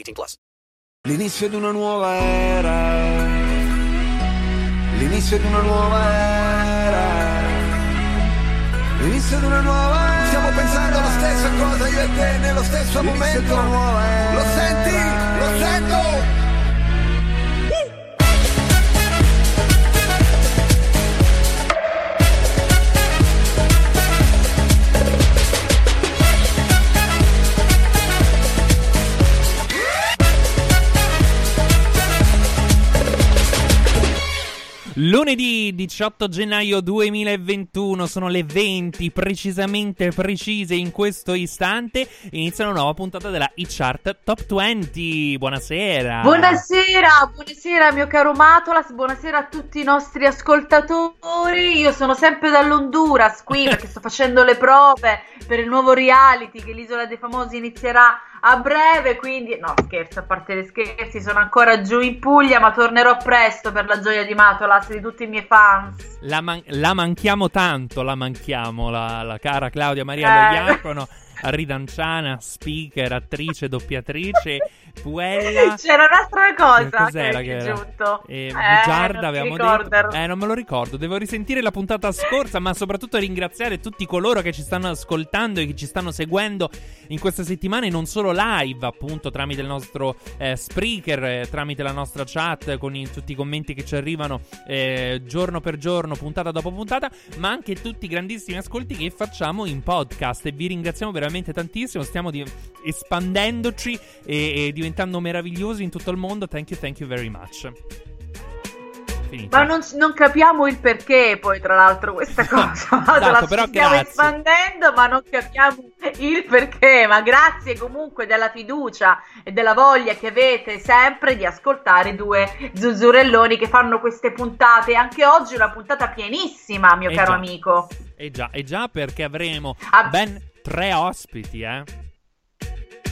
18 plus. L'inizio di una nuova era. L'inizio di una nuova era. L'inizio di una nuova era. Stiamo pensando alla stessa cosa io e te nello stesso L'inizio momento. di una nuova era. Lo senti? Lo sento! Lunedì 18 gennaio 2021 sono le 20 precisamente precise in questo istante inizia una nuova puntata della e-chart Top 20. Buonasera. Buonasera, buonasera mio caro Matolas, buonasera a tutti i nostri ascoltatori. Io sono sempre dall'Honduras qui perché sto facendo le prove per il nuovo reality che l'Isola dei Famosi inizierà a breve, quindi no, scherzo, a parte gli scherzi, sono ancora giù in Puglia, ma tornerò presto per la gioia di Matolas e di tutti i miei fans. La, man- la manchiamo tanto, la manchiamo, la, la cara Claudia Maria Eh. Loiacono, ridanciana, speaker, attrice, doppiatrice, puella. C'era un'altra cosa Cos'era che che era? giunto. Eh, Eh, bugiarda, avevamo detto. Eh, non me lo ricordo. Devo risentire la puntata scorsa, ma soprattutto ringraziare tutti coloro che ci stanno ascoltando e che ci stanno seguendo in queste settimane, non solo live, appunto, tramite il nostro eh, Spreaker, eh, tramite la nostra chat, con i- tutti i commenti che ci arrivano eh, giorno per giorno, puntata dopo puntata, ma anche tutti i grandissimi ascolti che facciamo in podcast. E vi ringraziamo veramente tantissimo. Stiamo di- espandendoci e, e diventando meravigliosi in tutto il mondo. Thank you, thank you very much. Finito. Ma non, non capiamo il perché, poi, tra l'altro, questa cosa. Esatto, però stiamo grazie. espandendo, ma non capiamo il perché. Ma grazie comunque della fiducia e della voglia che avete sempre di ascoltare due zuzzurelloni che fanno queste puntate. Anche oggi una puntata pienissima, mio Eh caro già. amico. E già, e già perché avremo Ah. ben tre ospiti, eh.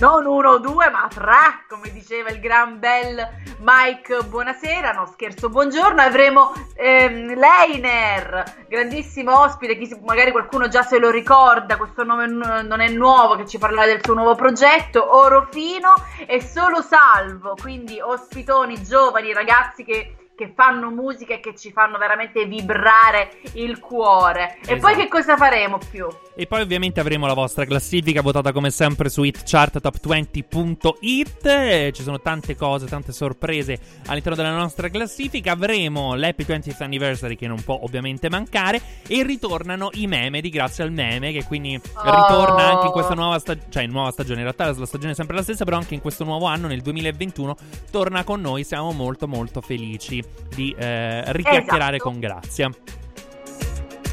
Non uno due, ma tre, come diceva il gran bel Mike. Buonasera, no scherzo, buongiorno. Avremo ehm, Leiner, grandissimo ospite. Chi magari qualcuno già se lo ricorda. Questo nome n- non è nuovo, che ci parlerà del suo nuovo progetto. Orofino e Solo Salvo, quindi ospitoni giovani, ragazzi che. Che fanno musica e che ci fanno veramente vibrare il cuore. E Esatto. poi che cosa faremo più? E poi ovviamente avremo la vostra classifica votata come sempre su hitcharttop20.it. Eh, Ci sono tante cose, tante sorprese all'interno della nostra classifica. Avremo l'Happy 20th Anniversary che non può ovviamente mancare. E ritornano i meme di Grazie al Meme che quindi ritorna anche in questa nuova stagione. Cioè in nuova stagione, in realtà la stagione è sempre la stessa, però anche in questo nuovo anno, nel 2021, torna con noi. Siamo molto molto felici di eh, richiacchierare Esatto. con Grazia.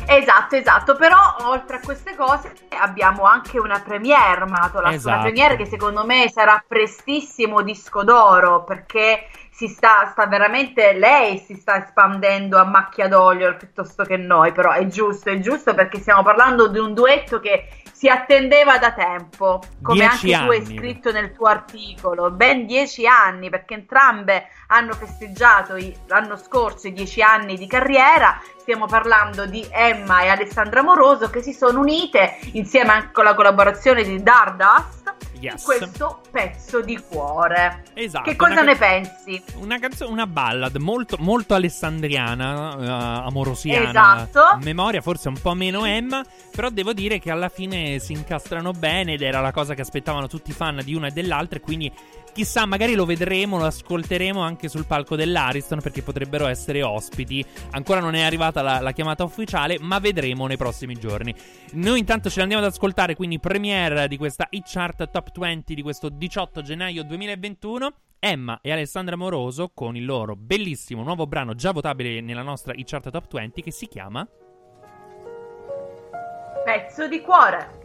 Esatto, esatto, però oltre a queste cose abbiamo anche una premiere, Matola, Esatto. una premiere che secondo me sarà prestissimo disco d'oro perché si sta, sta veramente, lei si sta espandendo a macchia d'olio piuttosto che noi, però è giusto, è giusto perché stiamo parlando di un duetto che si attendeva da tempo, come Dieci anche tu hai anni. scritto nel tuo articolo, ben dieci anni, perché entrambe hanno festeggiato i- l'anno scorso i dieci anni di carriera. Stiamo parlando di Emma e Alessandra Moroso che si sono unite insieme anche con la collaborazione di Dardust Yes. questo pezzo di cuore. Esatto. che cosa ne ca- pensi? Una canzone, una ballad molto, molto alessandriana, eh, amorosiana. Esatto. Memoria, forse un po' meno Emma. Però devo dire che alla fine si incastrano bene ed era la cosa che aspettavano tutti i fan di una e dell'altra. E quindi chissà, magari lo vedremo, lo ascolteremo anche sul palco dell'Ariston perché potrebbero essere ospiti. Ancora non è arrivata la, la chiamata ufficiale, ma vedremo nei prossimi giorni. Noi intanto ce l'andiamo ad ascoltare, quindi premiere di questa Hit Chart Top 20 di questo 18 gennaio 2021. Emma e Alessandra Moroso con il loro bellissimo nuovo brano già votabile nella nostra Hit Chart Top 20 che si chiama Pezzo di cuore.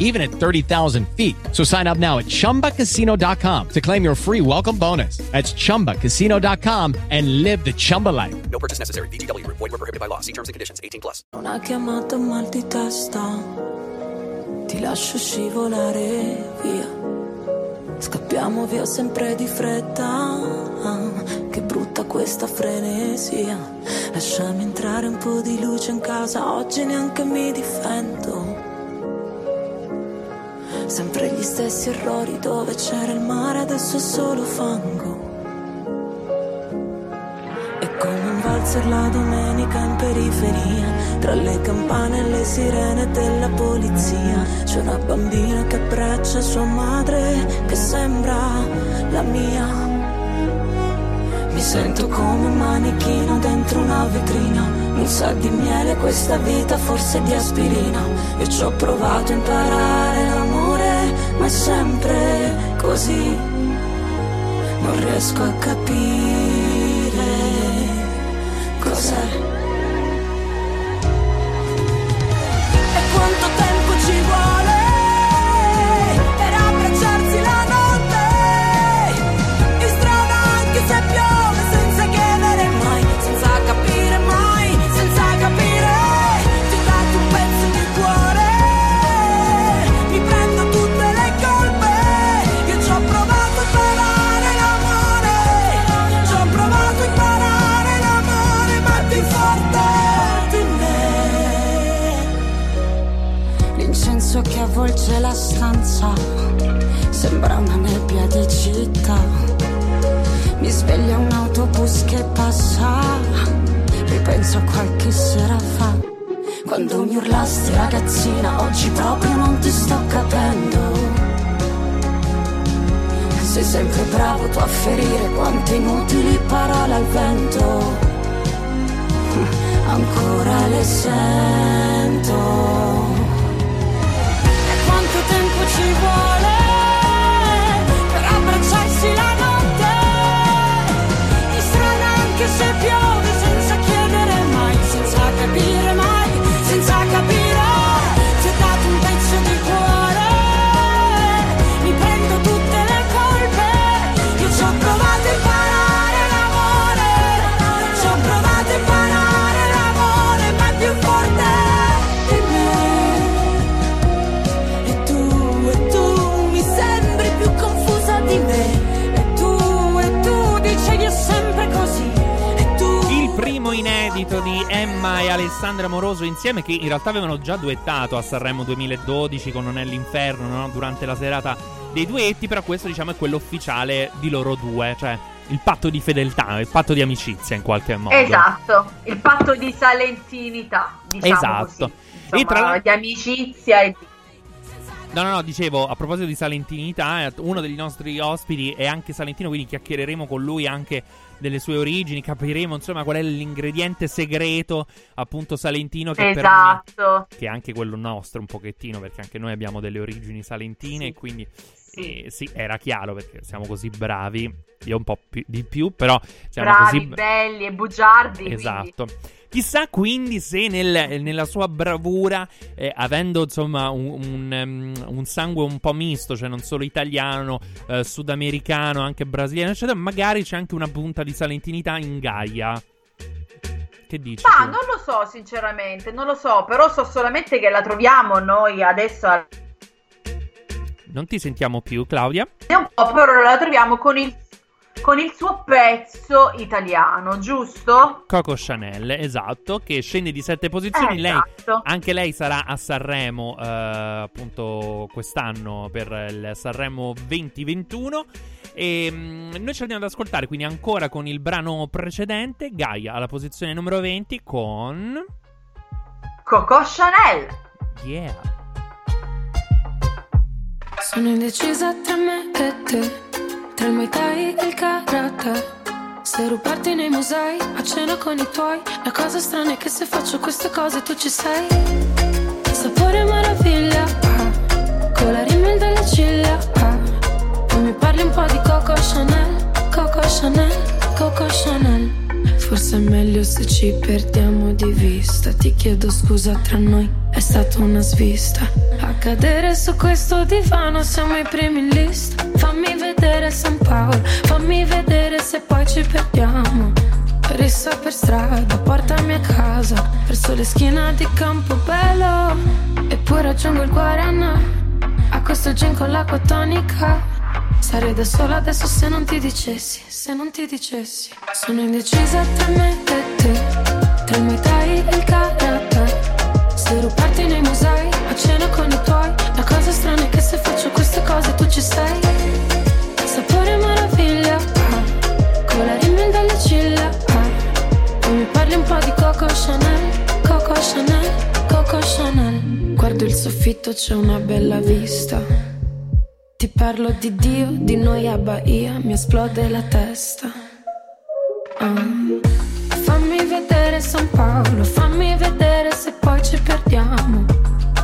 even at 30,000 feet. So sign up now at ChumbaCasino.com to claim your free welcome bonus. That's ChumbaCasino.com and live the Chumba life. No purchase necessary. VGW. Void were prohibited by law. See terms and conditions. 18 plus. Una chiamata mal di testa, ti lascio scivolare via. Scappiamo via sempre di fretta, che brutta questa frenesia. Lasciami entrare un po' di luce in casa, oggi neanche mi difendo. Sempre gli stessi errori dove c'era il mare, adesso è solo fango. È come un valzer la domenica in periferia, tra le campane e le sirene della polizia. C'è una bambina che abbraccia sua madre, che sembra la mia. Mi sento come un manichino dentro una vetrina. Non sa di miele questa vita, forse di aspirina. Io ci ho provato a imparare l'amore, ma è sempre così. Non riesco a capire cos'è. E quanto tempo ci vuole bravo tu a ferire quante inutili parole al vento. Ancora le sento. E quanto tempo ci vuole Emma e Alessandra Moroso insieme che in realtà avevano già duettato a Sanremo 2012 con Non è l'inferno no? durante la serata dei duetti, però questo diciamo è quello ufficiale di loro due, cioè il patto di fedeltà, il patto di amicizia in qualche modo. Esatto, il patto di salentinità, diciamo Esatto. così. E tra Insomma, di amicizia e di... No, no, no, dicevo, a proposito di salentinità, eh, uno dei nostri ospiti è anche salentino, quindi chiacchiereremo con lui anche delle sue origini, capiremo insomma qual è l'ingrediente segreto appunto salentino che esatto. per me, che è anche quello nostro un pochettino perché anche noi abbiamo delle origini salentine sì. e quindi sì. Eh, sì. era chiaro perché siamo così bravi, io un po' più, di più, però siamo bravi, così belli e bugiardi. Esatto. Quindi. Chissà quindi se nel, nella sua bravura, eh, avendo insomma un, un, um, un, sangue un po' misto, cioè non solo italiano, eh, sudamericano, anche brasiliano, eccetera, magari c'è anche una punta di salentinità in Gaia. Che dici? Ma tu? non lo so, sinceramente, non lo so, però so solamente che la troviamo noi adesso. Non ti sentiamo più, Claudia? Un po', però la troviamo con il con il suo pezzo italiano, giusto? Coco Chanel, esatto, che scende di sette posizioni. Eh, lei, esatto. anche lei sarà a Sanremo eh, appunto quest'anno per il Sanremo 2021. E mh, mm, noi ci andiamo ad ascoltare quindi ancora con il brano precedente, Gaia alla posizione numero 20 con Coco Chanel. Yeah. Sono indecisa tra me e te tra il Muay Thai e il Karate Se rubarti nei musei, a cena con i tuoi La cosa strana è che se faccio queste cose tu ci sei Sapore meraviglia, ah. Con la rimel delle ciglia, ah. E mi parli un po' di Coco Chanel Coco Chanel, Coco Chanel Forse è meglio se ci perdiamo di vista. Ti chiedo scusa tra noi, è stata una svista. A cadere su questo divano siamo i primi in lista. Fammi vedere San Paolo, fammi vedere se poi ci perdiamo. Rissa per strada, portami a casa, verso le schiena di Campobello. E poi raggiungo il Guarana, a questo gin con l'acqua tonica. Sarei da sola adesso se non ti dicessi, se non ti dicessi. Sono indecisa tra me e te, tra Muay Thai e il Karate. Se rubarti nei musei, a cena con i tuoi. La cosa strana è che se faccio queste cose tu ci sei. Sapore meraviglia, con la rimel dalle ciglia. Ah. Mi parli un po' di Coco Chanel, Coco Chanel, Coco Chanel. Guardo il soffitto, c'è una bella vista. Ti parlo di Dio, di noi a Bahia, mi esplode la testa. Uh. Fammi vedere San Paolo, fammi vedere se poi ci perdiamo.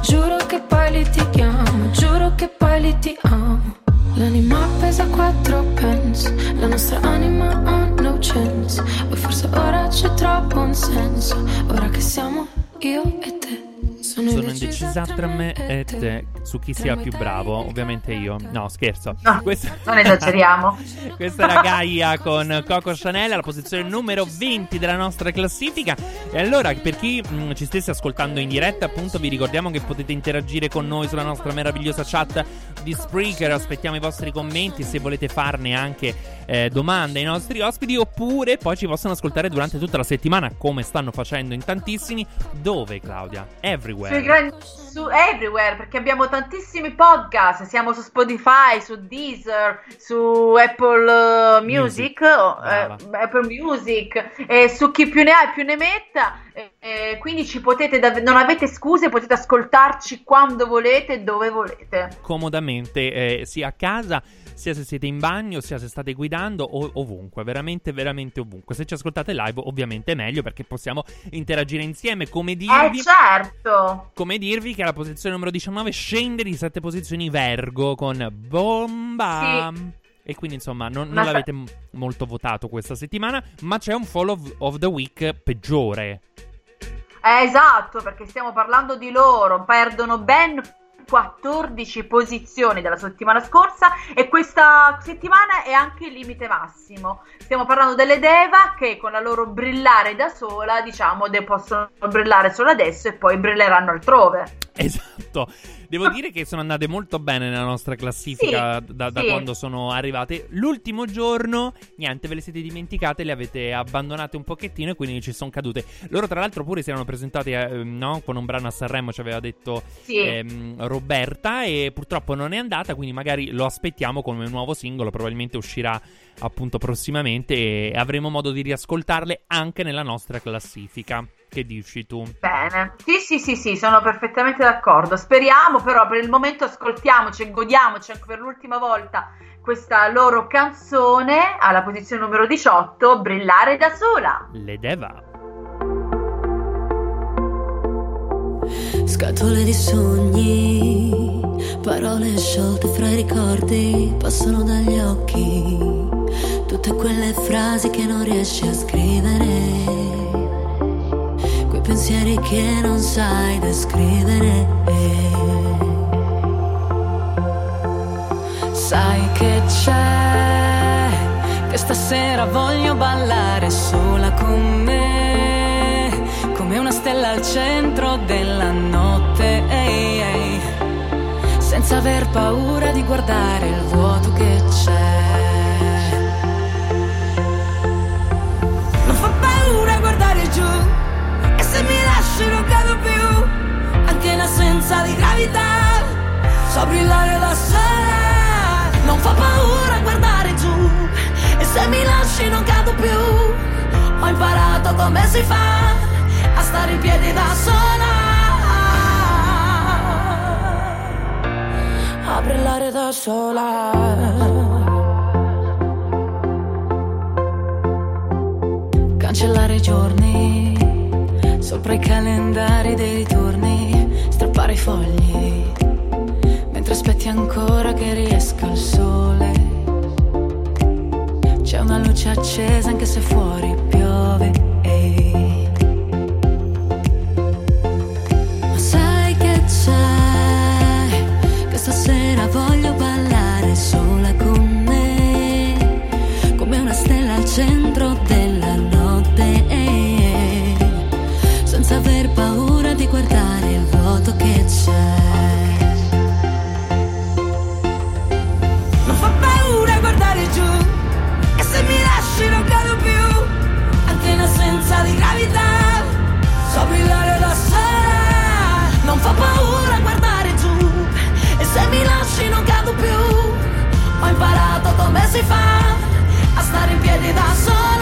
Giuro che poi litighiamo, giuro che poi litighiamo. L'anima pesa quattro pence, la nostra anima ha no chance. O forse ora c'è troppo un senso, ora che siamo io e te. Sono indecisa tra me e te su chi sia più bravo. Ovviamente io. No, scherzo. No, Questa... non esageriamo. Questa era Gaia con Coco Chanel alla posizione numero 20 della nostra classifica. E allora, per chi mh, mm, ci stesse ascoltando in diretta, appunto, vi ricordiamo che potete interagire con noi sulla nostra meravigliosa chat di Spreaker. Aspettiamo i vostri commenti se volete farne anche eh, domande ai nostri ospiti. Oppure poi ci possono ascoltare durante tutta la settimana, come stanno facendo in tantissimi. Dove, Claudia? Everywhere. Gran... Su everywhere, perché abbiamo tantissimi podcast. Siamo su Spotify, su Deezer, su Apple uh, Music, Music. Eh, Apple Music, e su chi più ne ha più ne metta. Eh, quindi ci potete, dav- non avete scuse, potete ascoltarci quando volete dove volete. Comodamente, eh, sia a casa sia se siete in bagno, sia se state guidando o ovunque, veramente, veramente ovunque. Se ci ascoltate live, ovviamente è meglio perché possiamo interagire insieme. Come dirvi, eh, certo. Come dirvi che alla posizione numero 19 scende di 7 posizioni Vergo con Bomba. Sì. E quindi insomma non, non l'avete m- molto votato questa settimana, ma c'è un follow of the week peggiore. Eh, esatto, perché stiamo parlando di loro, perdono ben 14 posizioni della settimana scorsa e questa settimana è anche il limite massimo. Stiamo parlando delle Deva che con la loro brillare da sola, diciamo, possono brillare solo adesso e poi brilleranno altrove. Esatto. Devo dire che sono andate molto bene nella nostra classifica sì, da, da sì. quando sono arrivate. L'ultimo giorno, niente, ve le siete dimenticate, le avete abbandonate un pochettino e quindi ci sono cadute. Loro, tra l'altro, pure si erano presentati eh, no? con un brano a Sanremo, ci aveva detto sì. ehm, Roberta, e purtroppo non è andata. Quindi magari lo aspettiamo come un nuovo singolo. Probabilmente uscirà appunto prossimamente e avremo modo di riascoltarle anche nella nostra classifica. Che dici tu? Bene, sì, sì, sì, sì, sono perfettamente d'accordo. Speriamo, però, per il momento ascoltiamoci e godiamoci anche per l'ultima volta questa loro canzone alla posizione numero 18, Brillare da sola. Le Deva. Scatole di sogni, parole sciolte fra i ricordi, passano dagli occhi. Tutte quelle frasi che non riesci a scrivere, quei pensieri che non sai descrivere. Sai che c'è, che stasera voglio ballare sola con me, come una stella al centro della notte, ehi, ehi, senza aver paura di guardare il vuoto che c'è. Paura guardare giù, e se mi lasci non cado più, anche in assenza di gravità, so brillare da sola. Non fa paura guardare giù. E se mi lasci non cado più. Ho imparato come si fa A stare in piedi da sola. A brillare da sola Cancellare i giorni Sopra i calendari dei ritorni Strappare i fogli mentre aspetti ancora che riesca il sole. C'è una luce accesa anche se fuori Non fa paura guardare giù E se mi lasci non cado più Anche in assenza di gravità. So brillare da Non fa paura guardare giù E se mi lasci non cado più. Ho imparato come si fa A stare in piedi da sola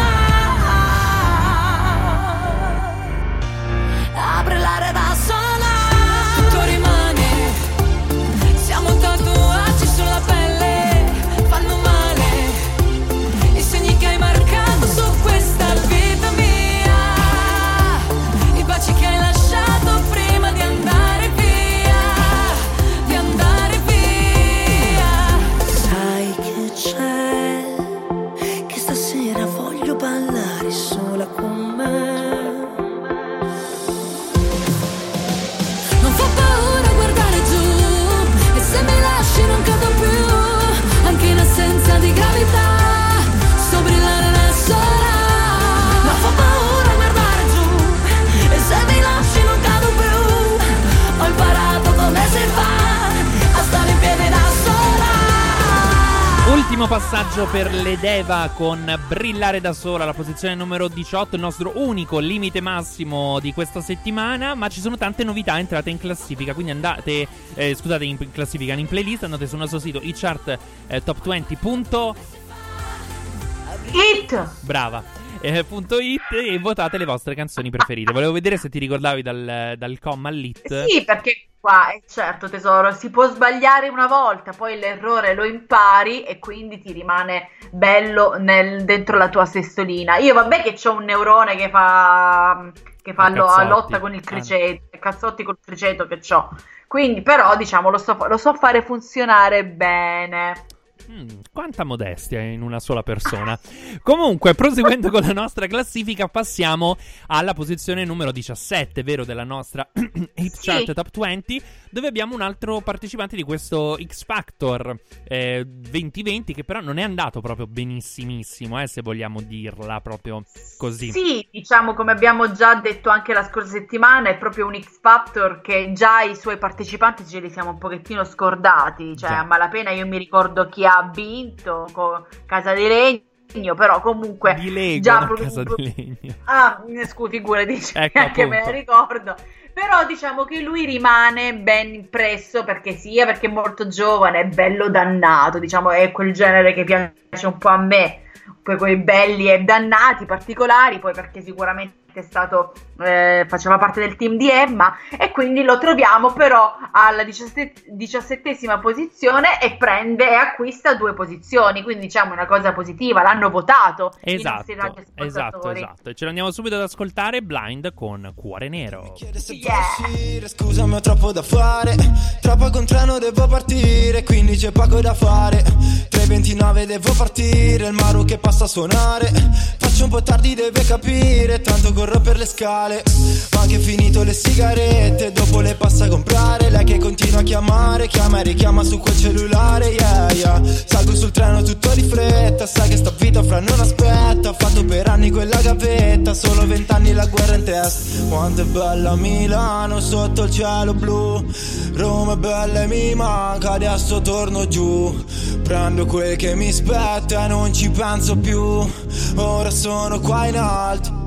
Ultimo passaggio per l'Edeva con Brillare da sola, la posizione numero 18, il nostro unico limite massimo di questa settimana, ma ci sono tante novità entrate in classifica, quindi andate, eh, scusate, in classifica, in playlist, andate sul nostro sito iChart eh, Top 20. punto- Hit! Brava. Eh, e votate le vostre canzoni preferite. Volevo vedere se ti ricordavi dal, dal comma all'it. Sì, perché qua, eh, certo tesoro, si può sbagliare una volta, poi l'errore lo impari e quindi ti rimane bello nel- dentro la tua sestolina. Io vabbè che ho un neurone che fa, che fa lo- lotta con il Ah. criceto, cazzotti col criceto che ho. Quindi però diciamo lo so, lo so fare funzionare bene. Mm, quanta modestia in una sola persona. Comunque, proseguendo con la nostra classifica, passiamo alla posizione numero 17, vero, della nostra Sì. Chart Top 20, dove abbiamo un altro partecipante di questo X Factor eh, 2020, che però non è andato proprio benissimissimo, eh, se vogliamo dirla proprio così. Sì, diciamo come abbiamo già detto anche la scorsa settimana, è proprio un X Factor che già i suoi partecipanti ce li siamo un pochettino scordati, cioè Già. a malapena io mi ricordo chi ha vinto con Casa di Legno, però comunque Di Lego, già proprio- casa di legno. Ah, scusi, figura, dice, Ecco, anche me la ricordo. Però diciamo che lui rimane ben impresso perché sia perché è molto giovane, è bello dannato, diciamo è quel genere che piace un po' a me, poi quei belli e dannati particolari, poi perché sicuramente è stato, eh, faceva parte del team di Emma e quindi lo troviamo però alla diciassette- diciassettesima posizione e prende e acquista due posizioni, quindi diciamo una cosa positiva, l'hanno votato Esatto, esatto, esatto. E ce l'andiamo subito ad ascoltare Blind con Cuore Nero. Yeah. Scusami ho troppo da fare Troppo con treno devo partire Quindi c'è poco da fare 3.29 devo partire Il Maru che passa a suonare Faccio un po' tardi deve capire Tanto corro per le scale Ho anche finito le sigarette Dopo le passa a comprare Lei che continua a chiamare Chiama e richiama su quel cellulare Yeah yeah. Salgo sul treno tutto di fretta Sai che sta vita fra non aspetta Ho fatto per anni quella gavetta Solo vent'anni la guerra in testa. Quanto è bella Milano sotto il cielo blu Roma è bella e mi manca Adesso torno giù. Prendo quel che mi spetta e non ci penso più Ora sono qua in alto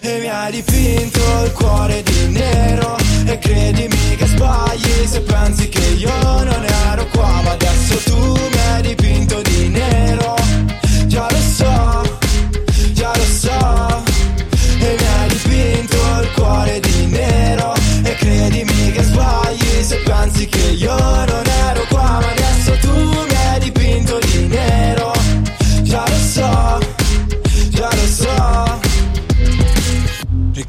e mi hai dipinto il cuore di nero. E credimi che sbagli se pensi che io non ero qua. Ma adesso tu mi hai dipinto di nero. Già lo so, già lo so. E mi hai dipinto il cuore di nero. E credimi che sbagli se pensi che io non ero qua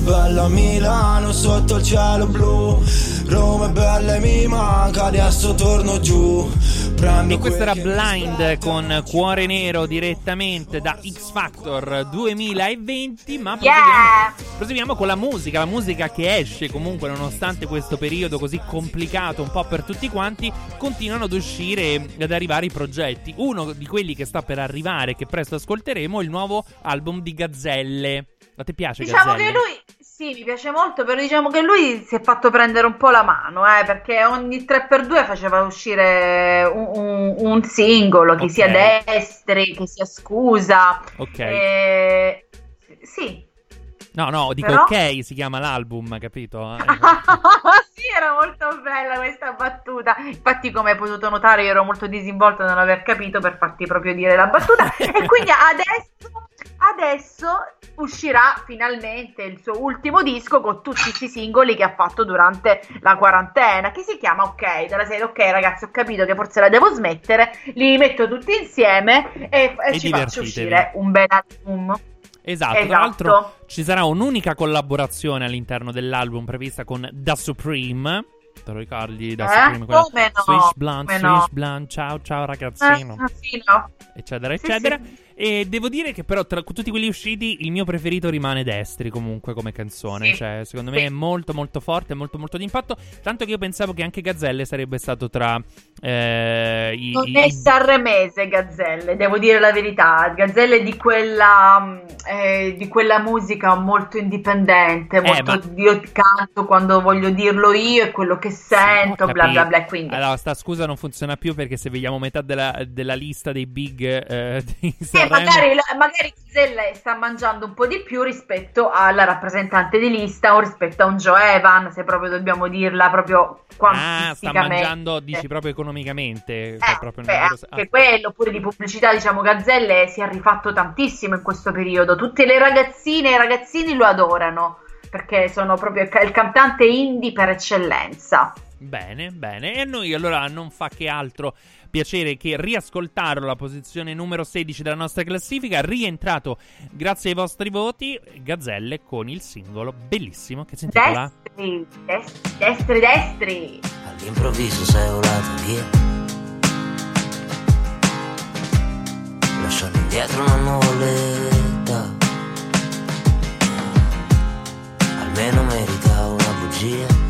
bella Milano sotto il cielo blu Roma è bella e mi manca Adesso torno giù Prendo E questo era Blind con Cuore Nero direttamente da X Factor 2020. Ma proseguiamo, Yeah! proseguiamo con la musica. La musica che esce comunque, nonostante questo periodo così complicato un po' per tutti quanti, continuano ad uscire ed arrivare i progetti. Uno di quelli che sta per arrivare, che presto ascolteremo, è il nuovo album di Gazzelle. A te piace Diciamo Gazzelle? che lui, sì, mi piace molto, però diciamo che lui si è fatto prendere un po' la mano, eh, perché ogni 3x2 faceva uscire un, un- un singolo, che Ok. sia destri, che sia scusa. Ok. Eh, sì. No, no, dico Però- ok, si chiama l'album, capito? Eh, sì, era molto bella questa battuta. Infatti, come hai potuto notare, io ero molto disinvolta non aver capito per farti proprio dire la battuta. e quindi adesso, adesso uscirà finalmente il suo ultimo disco con tutti questi singoli che ha fatto durante la quarantena, che si chiama Ok. Della serie, ok, ragazzi, ho capito che forse la devo smettere. Li metto tutti insieme e, e E ci faccio uscire un bel album. Esatto, tra Esatto. l'altro ci sarà un'unica collaborazione all'interno dell'album prevista con Da Supreme. Te lo ricordi? Da Eh? Supreme, quella Come no? Swish Blunt, Come Swish no? Blunt, ciao ciao Eh, ragazzino, sì, no. eccetera, Sì, eccetera. sì. E devo dire che però tra tutti quelli usciti il mio preferito rimane Destri comunque come canzone, Sì. cioè secondo Sì. me è molto molto forte, molto molto d'impatto, tanto che io pensavo che anche Gazzelle sarebbe stato tra eh, i, Non è sanremese Gazzelle, devo dire la verità. Gazzelle di quella, mh, eh, di quella musica molto indipendente, molto Eh, ma- io canto quando voglio dirlo io e quello che sento, Ho bla bla bla. Quindi Allora, sta scusa non funziona più perché se vediamo metà della, della lista dei big eh, di Eh, magari, magari Gazzelle sta mangiando un po' di più rispetto alla rappresentante di lista o rispetto a un Joe Evan, se proprio dobbiamo dirla proprio Ah, sta quantisticamente. mangiando, dici proprio economicamente. Eh, cioè proprio beh, anche ah. quello, oppure di pubblicità, diciamo, Gazzelle si è rifatto tantissimo in questo periodo. Tutte le ragazzine e i ragazzini lo adorano perché sono proprio il cantante indie per eccellenza. Bene, bene. E a noi allora non fa che altro piacere che riascoltarlo alla posizione numero 16 della nostra classifica. Rientrato grazie ai vostri voti, Gazzelle con il singolo bellissimo che si intitola Destri, destri, destri, destri. All'improvviso sei volata via Lasciando indietro una nuvoletta Almeno merita una bugia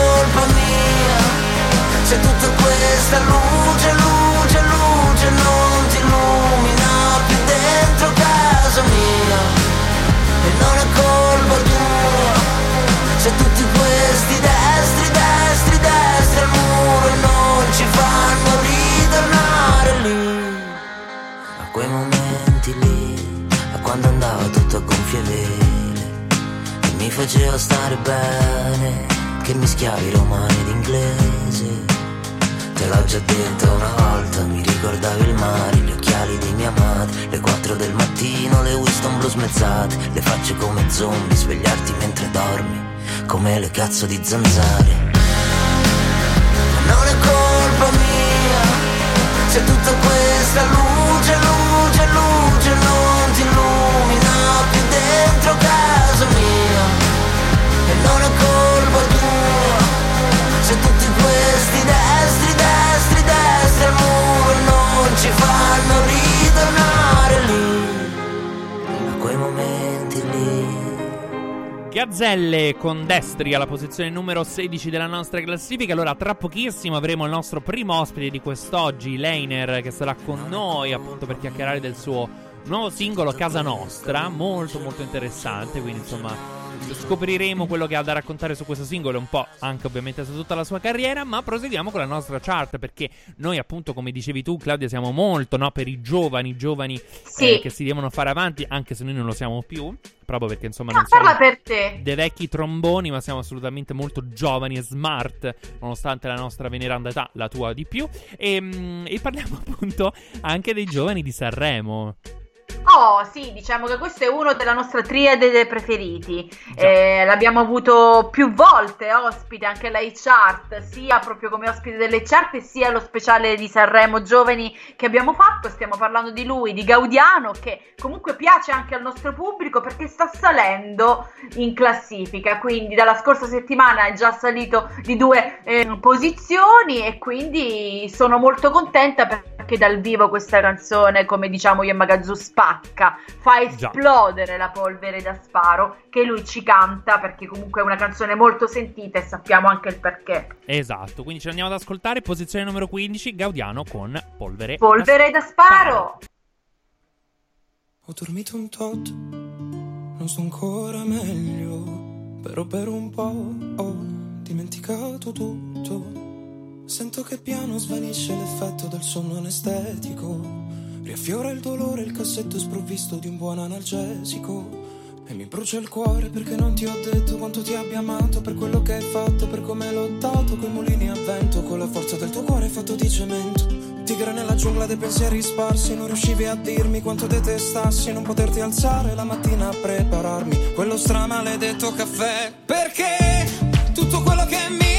se tutta questa luce, luce, luce non ti illumina più dentro casa mia. E non è colpa tua, se tutti questi destri, destri, destri al muro non ci fanno ritornare lì. A quei momenti lì, a quando andava tutto a gonfie vele, e mi faceva stare bene, che mischiavi romani ed inglese. Te l'ho già detto una volta, mi ricordavi il mare, gli occhiali di mia madre, le 4 del mattino, le Winston blu smezzate, le facce come zombie, svegliarti mentre dormi, come le cazzo di zanzare. Non è colpa mia, se tutta questa luce, luce Gazzelle con Destri alla posizione numero 16 della nostra classifica. Allora, tra pochissimo avremo il nostro primo ospite di quest'oggi, Leiner, che sarà con noi appunto per chiacchierare del suo nuovo singolo Casa Nostra. Molto, molto interessante. Quindi, insomma, scopriremo quello che ha da raccontare su questo singolo e un po' anche ovviamente su tutta la sua carriera. Ma proseguiamo con la nostra chart perché noi, appunto, come dicevi tu, Claudia, siamo molto no, per i giovani, giovani Sì. eh, che si devono fare avanti, anche se noi non lo siamo più. Proprio perché, insomma, No, non siamo dei vecchi tromboni, ma siamo assolutamente molto giovani e smart, nonostante la nostra veneranda età, la tua di più. E, mm, e parliamo appunto anche dei giovani di Sanremo. Oh, sì, diciamo che questo è uno della nostra triade dei preferiti. Eh, l'abbiamo avuto più volte ospite anche alla chart, sia proprio come ospite delle chart, sia lo speciale di Sanremo Giovani che abbiamo fatto. Stiamo parlando di lui, di Gaudiano, che comunque piace anche al nostro pubblico perché sta salendo in classifica. Quindi dalla scorsa settimana è già salito di due eh, posizioni e quindi sono molto contenta perché dal vivo questa canzone, come diciamo io e Magazzu, spacca, fa Già. esplodere la polvere da sparo che lui ci canta perché comunque è una canzone molto sentita e sappiamo anche il perché. Esatto, quindi ci andiamo ad ascoltare. Posizione numero 15, Gaudiano con Polvere. Polvere da sparo! Ho dormito un tot, non sto ancora meglio, però per un po' ho dimenticato tutto. Sento che piano svanisce l'effetto del sonno anestetico. Riaffiora il dolore il cassetto sprovvisto di un buon analgesico. E mi brucia il cuore perché non ti ho detto quanto ti abbia amato per quello che hai fatto, per come hai lottato coi mulini a vento, con la forza del tuo cuore fatto di cemento. Tigre nella giungla dei pensieri sparsi, non riuscivi a dirmi quanto detestassi, non poterti alzare la mattina a prepararmi quello stramaledetto caffè. Perché tutto quello che mi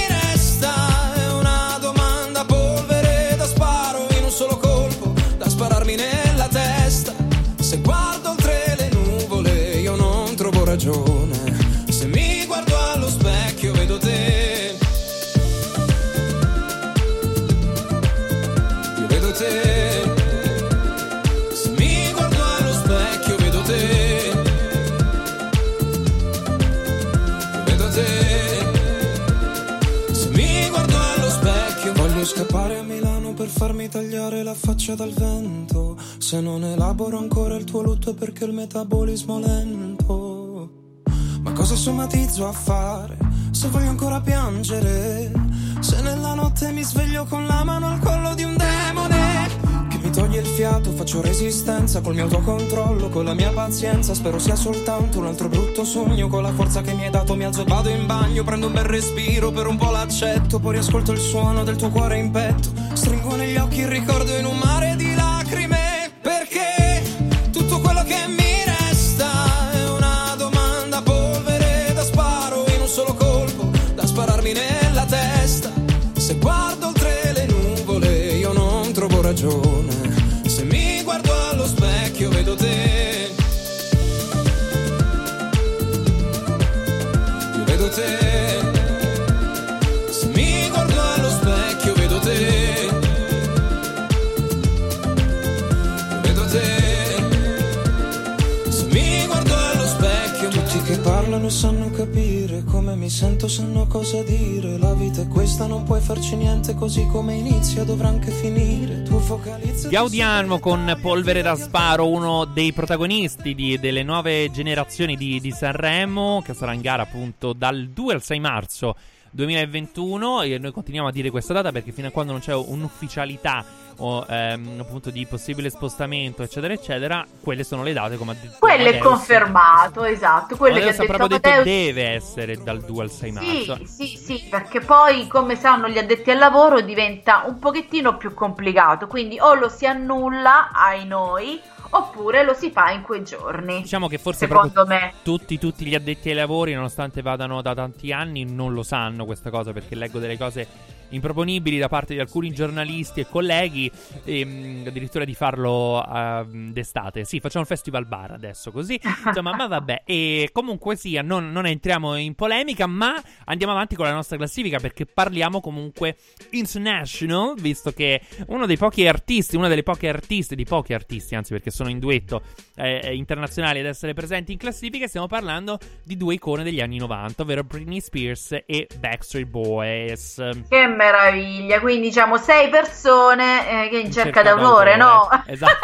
farmi tagliare la faccia dal vento. Se non elaboro ancora il tuo lutto perché il metabolismo è lento. Ma cosa somatizzo a fare se voglio ancora piangere? Se nella notte mi sveglio con la mano al collo di un mi toglie il fiato, faccio resistenza col mio autocontrollo, con la mia pazienza. Spero sia soltanto un altro brutto sogno. Con la forza che mi hai dato, mi alzo vado in bagno. Prendo un bel respiro, per un po' l'accetto. Poi riascolto il suono del tuo cuore in petto. Stringo negli occhi il ricordo in un mare di sanno capire come mi sento, sanno cosa dire. La vita è questa, non puoi farci niente, così come inizia dovrà anche finire. Tu focalizza. Gaudiamo con Polvere da Sparo, uno dei protagonisti di- delle nuove generazioni di, di Sanremo, che sarà in gara appunto dal 2 al 6 marzo 2021. E noi continuiamo a dire questa data perché fino a quando non c'è un'ufficialità o ehm, appunto di possibile spostamento, eccetera, eccetera, quelle sono le date come ha detto. Quello è confermato, esatto. Quello che ha detto proprio detto Amadeus. deve essere dal 2 al 6 marzo. Sì, sì, sì, perché poi, come sanno gli addetti al lavoro, diventa un pochettino più complicato. Quindi o lo si annulla ai noi, oppure lo si fa in quei giorni. Diciamo che forse Secondo me. tutti, tutti gli addetti ai lavori, nonostante vadano da tanti anni, non lo sanno questa cosa perché leggo delle cose improponibili da parte di alcuni giornalisti e colleghi, ehm, addirittura di farlo ehm, d'estate. Sì, facciamo il festival bar adesso, così. Insomma, ma vabbè. E comunque sia, non, non entriamo in polemica, ma andiamo avanti con la nostra classifica perché parliamo comunque international, visto che uno dei pochi artisti, una delle poche artiste, di pochi artisti, anzi perché sono in duetto eh, internazionali ad essere presenti in classifica, stiamo parlando di due icone degli anni 90, ovvero Britney Spears e Backstreet Boys. Che meraviglia! Quindi diciamo sei persone eh, che in In cerca cerca d'autore, no? d'autore, esatto.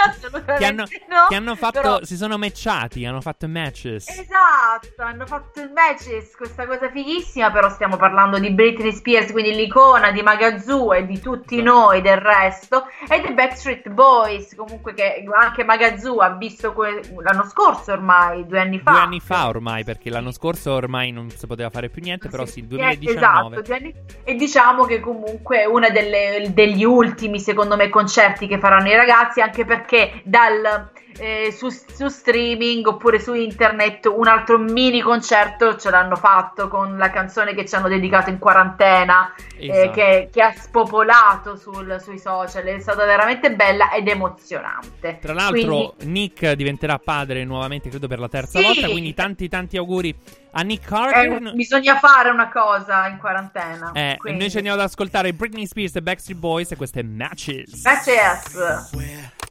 Che hanno, no, che hanno fatto, però- si sono matchati, hanno fatto matches. Esatto, hanno fatto il matches, questa cosa fighissima, però stiamo parlando di Britney Spears, quindi l'icona di Magazoo e di tutti noi del resto, e dei Backstreet Boys, comunque che anche Magazoo ha visto que- l'anno scorso ormai, due anni fa. Due anni fa ormai, perché l'anno scorso ormai non si poteva fare più niente, però sì, il Eh, 2019. Esatto, e diciamo che comunque uno degli ultimi, secondo me, concerti che faranno i ragazzi, anche perché dal, eh, su, su streaming oppure su internet un altro mini concerto ce l'hanno fatto con la canzone che ci hanno dedicato in quarantena, eh, Esatto. che, che ha spopolato sul- sui social, è stata veramente bella ed emozionante. Tra l'altro, Quindi- Nick diventerà padre nuovamente, credo per la terza Sì. volta. Quindi, tanti, tanti auguri a Nick Carter. eh, bisogna fare una cosa in quarantena. Eh, noi ci andiamo ad ascoltare Britney Spears e Backstreet Boys e queste matches. Matches.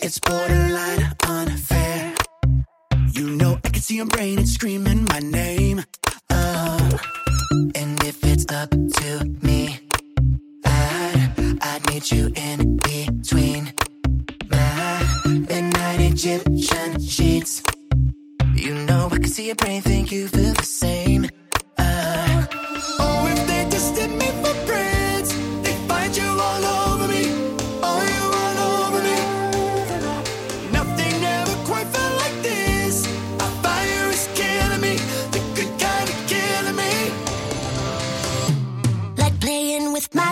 It's borderline unfair. You know, I can see your brain, it's screaming my name. Uh, and if it's up to me, I'd, I'd meet you in between my midnight Egyptian sheets. You know, I can see your brain, think you feel the same.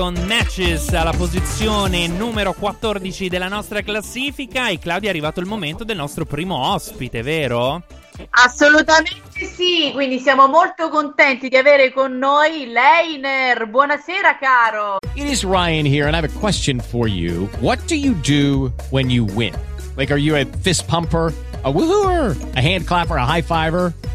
con Matches alla posizione numero 14 della nostra classifica. E Claudia è arrivato il momento del nostro primo ospite, vero? Assolutamente sì, quindi siamo molto contenti di avere con noi Leiner. Buonasera caro. It is Ryan here, and I have a question for you. What do you do when you win? Like, are you a fist pumper? a woohooer, a hand clapper, a high fiver.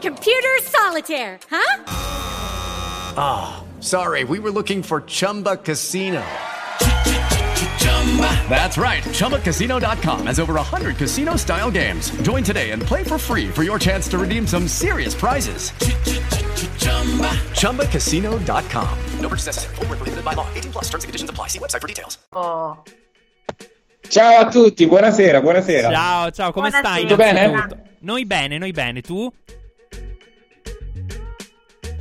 Computer solitaire, huh? Ah, oh, sorry. We were looking for Chumba Casino. That's right. ChumbaCasino.com has over 100 casino style games. Join today and play for free for your chance to redeem some serious prizes. ChumbaCasino.com. No purchase necessary. Void prohibited by law. 18 plus terms and conditions apply. See website for details. Oh. Ciao a tutti, buonasera, buonasera. Ciao, ciao, come Buonasera. stai? Tutto bene? Noi bene, noi bene, tu?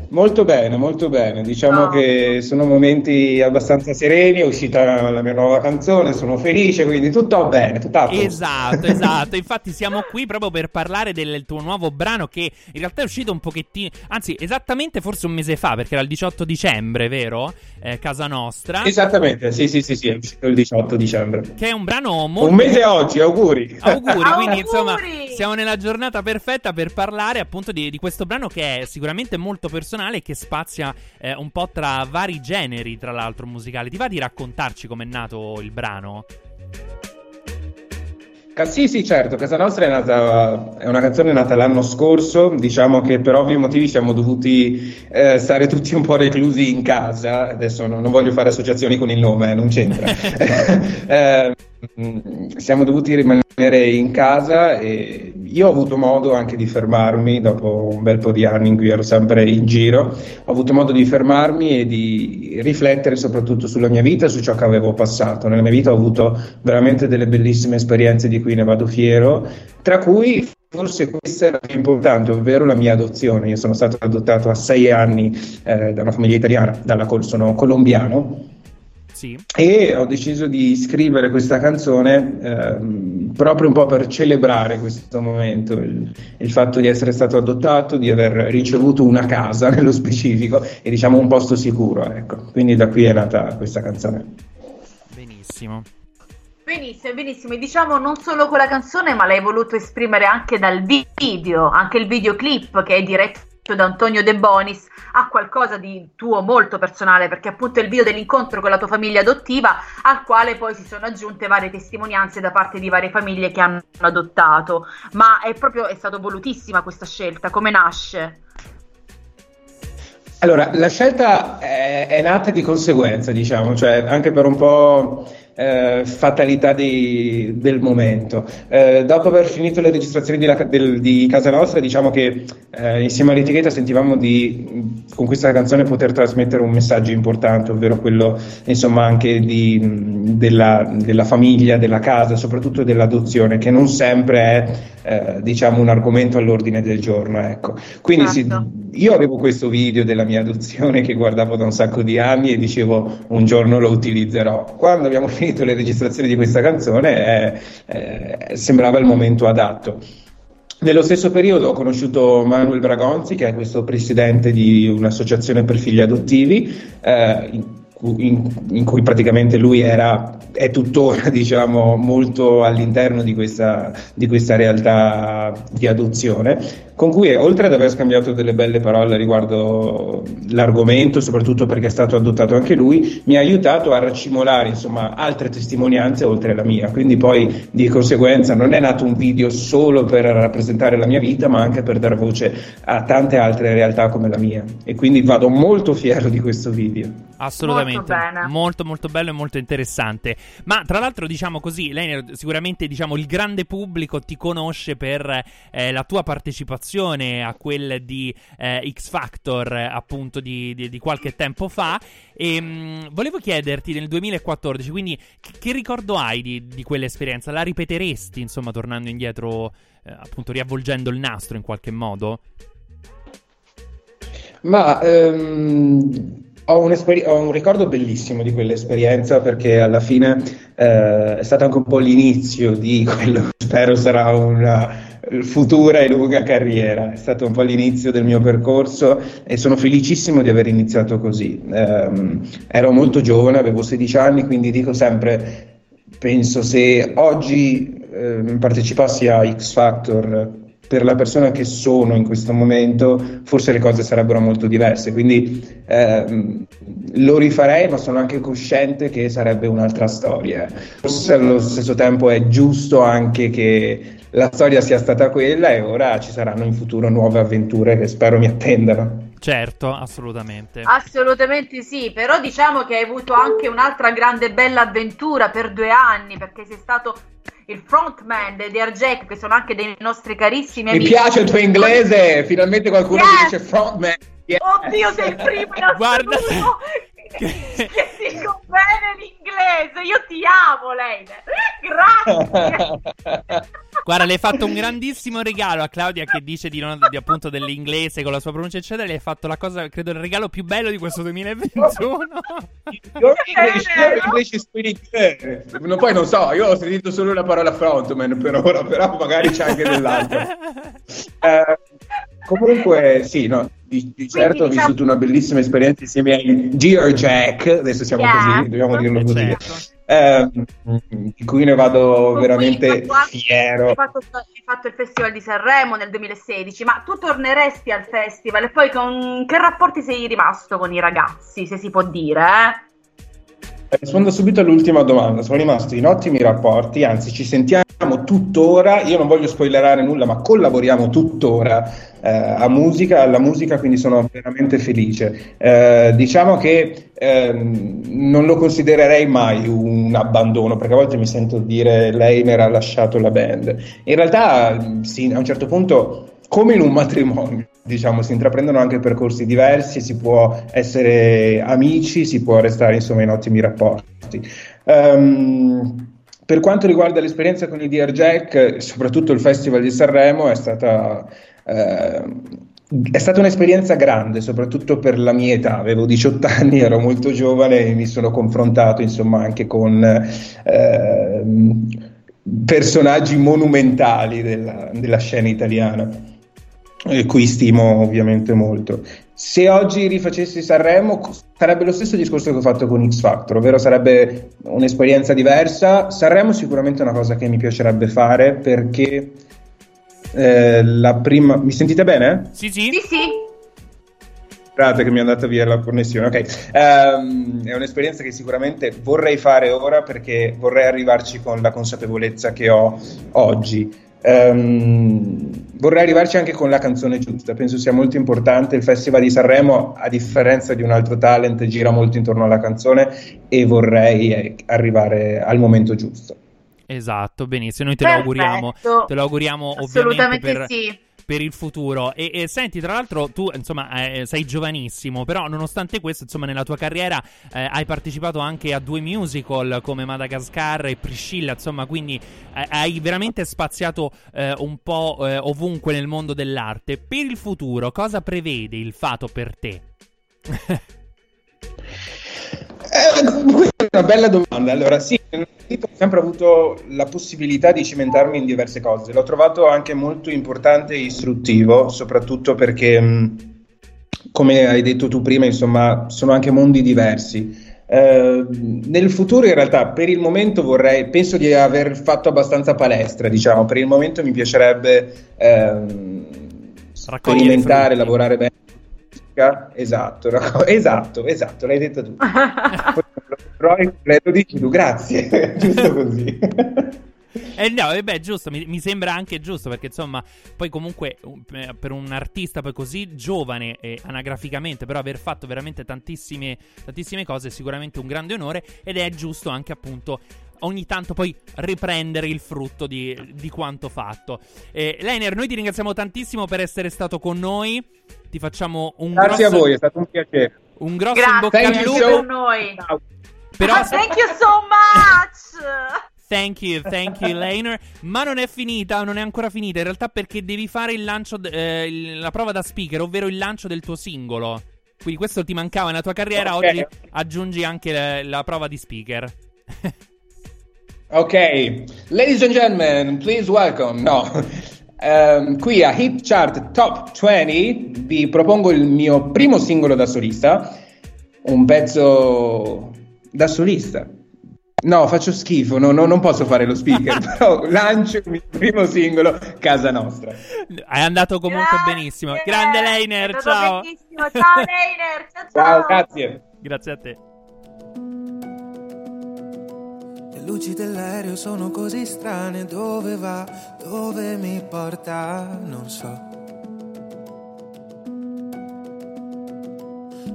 Molto bene, molto bene. Diciamo Oh. che sono momenti abbastanza sereni, è uscita la mia nuova canzone, sono felice, quindi tutto bene, tutto a posto. Esatto, esatto. Infatti siamo qui proprio per parlare del tuo nuovo brano che in realtà è uscito un pochettino, anzi esattamente forse un mese fa, perché era il 18 dicembre, vero? Eh, casa nostra. Esattamente, sì, sì, sì, sì, è uscito il 18 dicembre. Che è un brano molto... Un mese oggi, auguri. Auguri, quindi insomma siamo nella giornata perfetta per parlare appunto di, di questo brano che è sicuramente molto personale e che spazia eh, un po' tra vari generi, tra l'altro musicali. Ti va di raccontarci com'è nato il brano? Sì, sì, certo, Casa Nostra è nata, è una canzone nata l'anno scorso, diciamo che per ovvi motivi siamo dovuti eh, stare tutti un po' reclusi in casa, adesso non, non voglio fare associazioni con il nome, eh, non c'entra. Eh, siamo dovuti rimanere in casa e io ho avuto modo anche di fermarmi dopo un bel po' di anni in cui ero sempre in giro, ho avuto modo di fermarmi e di riflettere soprattutto sulla mia vita, su ciò che avevo passato. Nella mia vita ho avuto veramente delle bellissime esperienze di cui ne vado fiero, tra cui forse questa è la più importante, ovvero la mia adozione. Io sono stato adottato a sei anni eh, da una famiglia italiana, dalla sono colombiano. Sì. E ho deciso di scrivere questa canzone ehm, proprio un po' per celebrare questo momento, il, il fatto di essere stato adottato, di aver ricevuto una casa nello specifico e diciamo un posto sicuro, ecco. Quindi da qui è nata questa canzone. Benissimo. Benissimo, benissimo. E diciamo non solo con la canzone, ma l'hai voluto esprimere anche dal video, anche il videoclip che è diretto da Antonio De Bonis, ha qualcosa di tuo molto personale, perché appunto è il video dell'incontro con la tua famiglia adottiva, al quale poi si sono aggiunte varie testimonianze da parte di varie famiglie che hanno adottato. Ma è proprio è stata volutissima questa scelta, come nasce? Allora, la scelta è, è nata di conseguenza, diciamo, cioè anche per un po' eh, fatalità di- del momento. Eh, dopo aver finito le registrazioni di, la- del- di Casa Nostra, diciamo che eh, insieme all'etichetta sentivamo di, con questa canzone, poter trasmettere un messaggio importante, ovvero quello, insomma, anche di, della, della famiglia, della casa, soprattutto dell'adozione, che non sempre è, eh, diciamo, un argomento all'ordine del giorno, ecco. Quindi sì, Certo. io avevo questo video della mia adozione che guardavo da un sacco di anni e dicevo un giorno lo utilizzerò. Quando abbiamo finito le registrazioni di questa canzone eh, eh, sembrava il momento adatto. Nello stesso periodo ho conosciuto Manuel Bragonzi, che è questo presidente di un'associazione per figli adottivi, eh, in, in- cui praticamente lui era, è tuttora diciamo, molto all'interno di questa, di questa realtà di adozione, con cui oltre ad aver scambiato delle belle parole riguardo l'argomento, soprattutto perché è stato adottato anche lui, mi ha aiutato a raccimolare insomma, altre testimonianze oltre la mia. Quindi poi di conseguenza non è nato un video solo per rappresentare la mia vita, ma anche per dar voce a tante altre realtà come la mia. E quindi vado molto fiero di questo video. Assolutamente. Molto bene. Molto, molto bello e molto interessante. Ma tra l'altro, diciamo così, lei sicuramente diciamo il grande pubblico ti conosce per eh, la tua partecipazione a quel di eh, X Factor, appunto, di, di, di, qualche tempo fa. E mh, volevo chiederti nel 2014, quindi, che, che ricordo hai di, di quell'esperienza? La ripeteresti, insomma, tornando indietro, eh, appunto, riavvolgendo il nastro in qualche modo? Ma ehm, ho, un esper- ho, un ricordo bellissimo di quell'esperienza perché alla fine eh, è stato anche un po' l'inizio di quello che spero sarà una futura e lunga carriera. È stato un po' l'inizio del mio percorso e sono felicissimo di aver iniziato così. Eh, ero molto giovane, avevo 16 anni, quindi dico sempre, penso se oggi eh, partecipassi a X Factor per la persona che sono in questo momento, forse le cose sarebbero molto diverse. Quindi ehm, lo rifarei, ma sono anche cosciente che sarebbe un'altra storia. Forse allo stesso tempo è giusto anche che la storia sia stata quella e ora ci saranno in futuro nuove avventure che spero mi attendano. Certo, assolutamente. Assolutamente sì, però diciamo che hai avuto anche un'altra grande bella avventura per due anni, perché sei stato il frontman dei Dear Jack, che sono anche dei nostri carissimi Mi amici. Mi piace il tuo inglese, finalmente qualcuno yes. dice frontman. Yes. Oddio, sei il primo in Guarda che, che dico bene l'inglese. Io ti amo, Leiner. Grazie. Guarda, le hai fatto un grandissimo regalo a Claudia che dice di non di, appunto dell'inglese con la sua pronuncia, eccetera. Le hai fatto la cosa, credo, il regalo più bello di questo 2021. Your English, your English is pretty good. Poi non so, io ho sentito solo la parola frontman per ora, però magari c'è anche dell'altro. Uh, comunque, sì, no, di, di certo ho vissuto una bellissima esperienza insieme ai Gear Jack, adesso siamo yeah. così, dobbiamo dirlo così. Certo. Eh, di cui ne vado Con veramente fiero. Hai fatto, hai fatto, il Festival di Sanremo nel 2016, ma tu torneresti al festival e poi con che rapporti sei rimasto con i ragazzi, se si può dire? Eh? Rispondo subito all'ultima domanda. Sono rimasto in ottimi rapporti, anzi ci sentiamo tuttora. Io non voglio spoilerare nulla, ma collaboriamo tuttora eh, a musica, alla musica, quindi sono veramente felice. Eh, diciamo che eh, non lo considererei mai un abbandono, perché a volte mi sento dire lei mi ha lasciato la band. In realtà, sì, a un certo punto come in un matrimonio, diciamo, si intraprendono anche percorsi diversi, si può essere amici, si può restare insomma in ottimi rapporti. Um, per quanto riguarda l'esperienza con i Dear Jack, soprattutto il Festival di Sanremo, è stata, eh, è stata un'esperienza grande, soprattutto per la mia età. Avevo 18 anni, ero molto giovane e mi sono confrontato insomma anche con eh, personaggi monumentali della, della scena italiana eh, cui stimo ovviamente molto. Se oggi rifacessi Sanremo sarebbe lo stesso discorso che ho fatto con X Factor, ovvero sarebbe un'esperienza diversa. Sanremo sicuramente è una cosa che mi piacerebbe fare perché eh, la prima... Mi sentite bene? Sì, sì. Sì, sì. Scusate che mi è andata via la connessione, ok. Um, è un'esperienza che sicuramente vorrei fare ora perché vorrei arrivarci con la consapevolezza che ho oggi. Um, vorrei arrivarci anche con la canzone giusta, penso sia molto importante. Il Festival di Sanremo, a differenza di un altro talent, gira molto intorno alla canzone e vorrei eh, arrivare al momento giusto. Esatto, benissimo. Noi te lo auguriamo. Te lo auguriamo ovviamente per, sì per il futuro. E, e, senti, tra l'altro, tu insomma eh, sei giovanissimo, però nonostante questo, insomma, nella tua carriera eh, hai partecipato anche a due musical come Madagascar e Priscilla, insomma, quindi eh, hai veramente spaziato eh, un po' eh, ovunque nel mondo dell'arte. Per il futuro, cosa prevede il fato per te? Eh, è una bella domanda. Allora, sì, ho sempre avuto la possibilità di cimentarmi in diverse cose. L'ho trovato anche molto importante e istruttivo, soprattutto perché, mm, come hai detto tu prima, insomma, sono anche mondi diversi. Eh, nel futuro, in realtà, per il momento vorrei, penso di aver fatto abbastanza palestra, diciamo. Per il momento mi piacerebbe eh, sperimentare, lavorare bene Esatto, no? esatto, esatto, l'hai detto tu. Roy, lo dici tu, grazie, giusto così. Eh no, eh beh, giusto, mi, mi, sembra anche giusto perché insomma, poi comunque eh, per un artista poi così giovane e anagraficamente, però aver fatto veramente tantissime, tantissime cose è sicuramente un grande onore ed è giusto anche appunto ogni tanto poi riprendere il frutto di, di quanto fatto. Eh, Leiner, noi ti ringraziamo tantissimo per essere stato con noi. Ti facciamo un Grazie grosso, a voi, è stato un piacere. un grosso Grazie in bocca al Thank you lupo. noi. Però Ah, thank you so much. Thank you, thank you, Laner. Ma non è finita, non è ancora finita. In realtà, perché devi fare il lancio, eh, la prova da speaker, ovvero il lancio del tuo singolo. Quindi questo ti mancava nella tua carriera. Ok. Oggi aggiungi anche la, la prova di speaker. Ok, ladies and gentlemen, please welcome. No. Ehm, qui a Hit Chart Top 20 vi propongo il mio primo singolo da solista, un pezzo da solista. No, faccio schifo, no, no, non posso fare lo speaker, però lancio il mio primo singolo, Casa Nostra. È andato comunque benissimo. Grande Leiner, ciao. bellissimo. Ciao Leiner, ciao ciao. Ciao, grazie. Grazie a te. Luci dell'aereo sono così strane, dove va, dove mi porta, non so.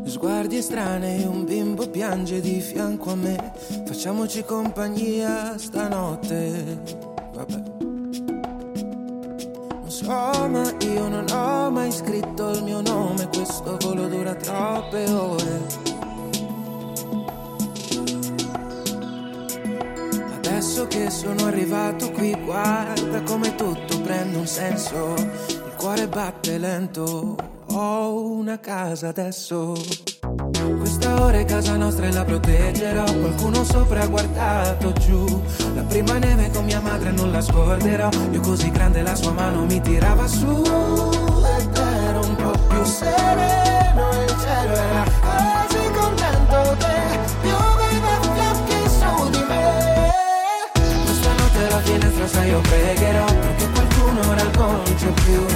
Sguardi estranei, un bimbo piange di fianco a me, facciamoci compagnia stanotte, vabbè. Non so, ma io non ho mai scritto il mio nome, questo volo dura troppe ore. Adesso che sono arrivato qui, guarda come tutto prende un senso. Il cuore batte lento, ho una casa adesso. Questa ora è casa nostra e la proteggerò. Qualcuno sopra ha guardato giù. La prima neve con mia madre non la scorderò. Io così grande la sua mano mi tirava su. Ed ero un po' più sereno. Il cielo era finestra sai io pregherò Perché qualcuno ora non c'è più.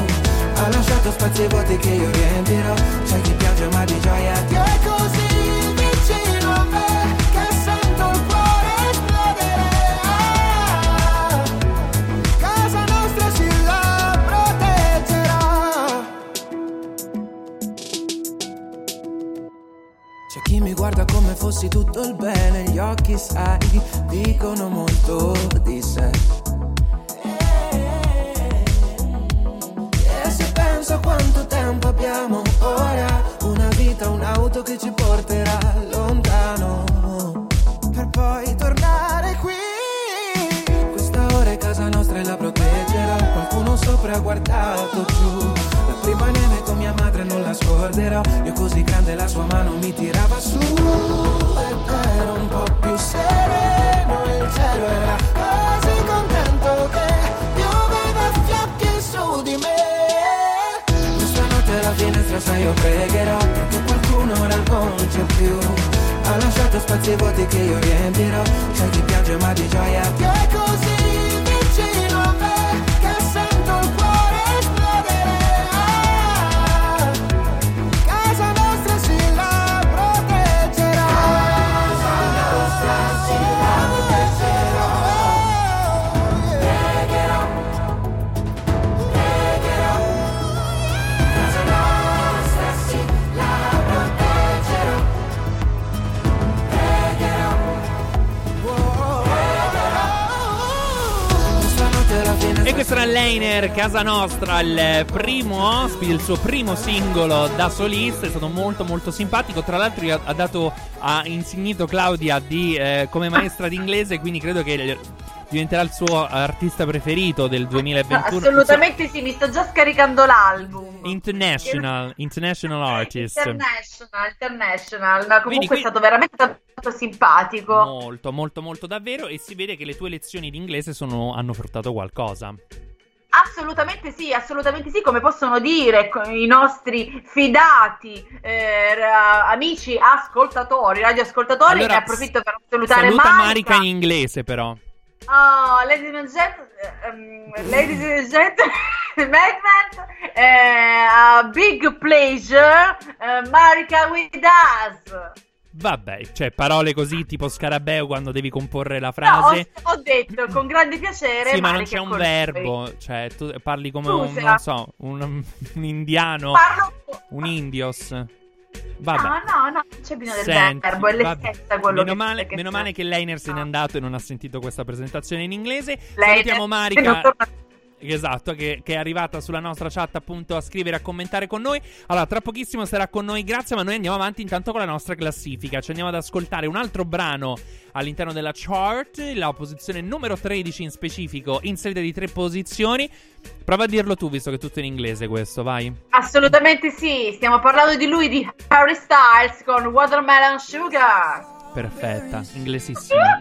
Ha lasciato spazi vuoti che io riempirò. C'è chi piange ma di gioia Dio è così vicino a me Che sento il cuore esplodere. Ah, Casa nostra si proteggerà. C'è chi mi guarda come fossi tutto il bene, gli occhi sai, dicono molto di sé. Mi tirava su. Ed ero un po' più sereno, il cielo era così contento che pioveva fiocchi su di me. Questa notte alla finestra sai io pregherò, perché qualcuno non c'è più. Ha lasciato spazi vuoti che io riempirò, c'è chi piange ma di gioia. Dio Leiner, casa nostra, il primo ospite, il suo primo singolo da solista. È stato molto, molto simpatico. Tra l'altro, ha, ha dato, ha insignito Claudia di, eh, come maestra di inglese. Quindi credo che diventerà il suo artista preferito del 2021. Assolutamente sì, mi sto già scaricando l'album. International, international artist. International, international. No, comunque Vedi, qui- è stato veramente tanto simpatico. Molto, molto, molto davvero. E si vede che le tue lezioni di inglese sono- hanno portato qualcosa. Assolutamente sì, assolutamente sì, come possono dire i nostri fidati eh, amici ascoltatori, radioascoltatori, Allora, ne approfitto per salutare Saluta Marica. Marica in inglese, però. Oh, ladies and gentlemen, um, ladies and gentlemen, eh, a big pleasure, eh, Marica with us. Vabbè, cioè parole così tipo scarabeo quando devi comporre la No, ho, frase. ho detto con grande piacere. sì, ma non c'è un con noi. verbo. Cioè, tu parli come un, Scusa. non so, un, un indiano. Parlo- Un indios. Vabbè. No, no, no, non c'è bisogno del Senti, verbo, è l'essenza quello meno che male, che meno male che Leiner se n'è andato e non ha sentito questa presentazione in inglese. Leiner, Salutiamo Marica. Esatto, che, che è arrivata sulla nostra chat appunto a scrivere, a commentare con noi. Allora, tra pochissimo sarà con noi, grazie, ma noi andiamo avanti intanto con la nostra classifica. Ci andiamo ad ascoltare un altro brano all'interno della chart, la posizione numero 13 in specifico, inserita di tre posizioni. Prova a dirlo tu, visto che è tutto in inglese questo, vai. Assolutamente sì, stiamo parlando di lui, di Harry Styles con Watermelon Sugar. Perfetta, inglesissima.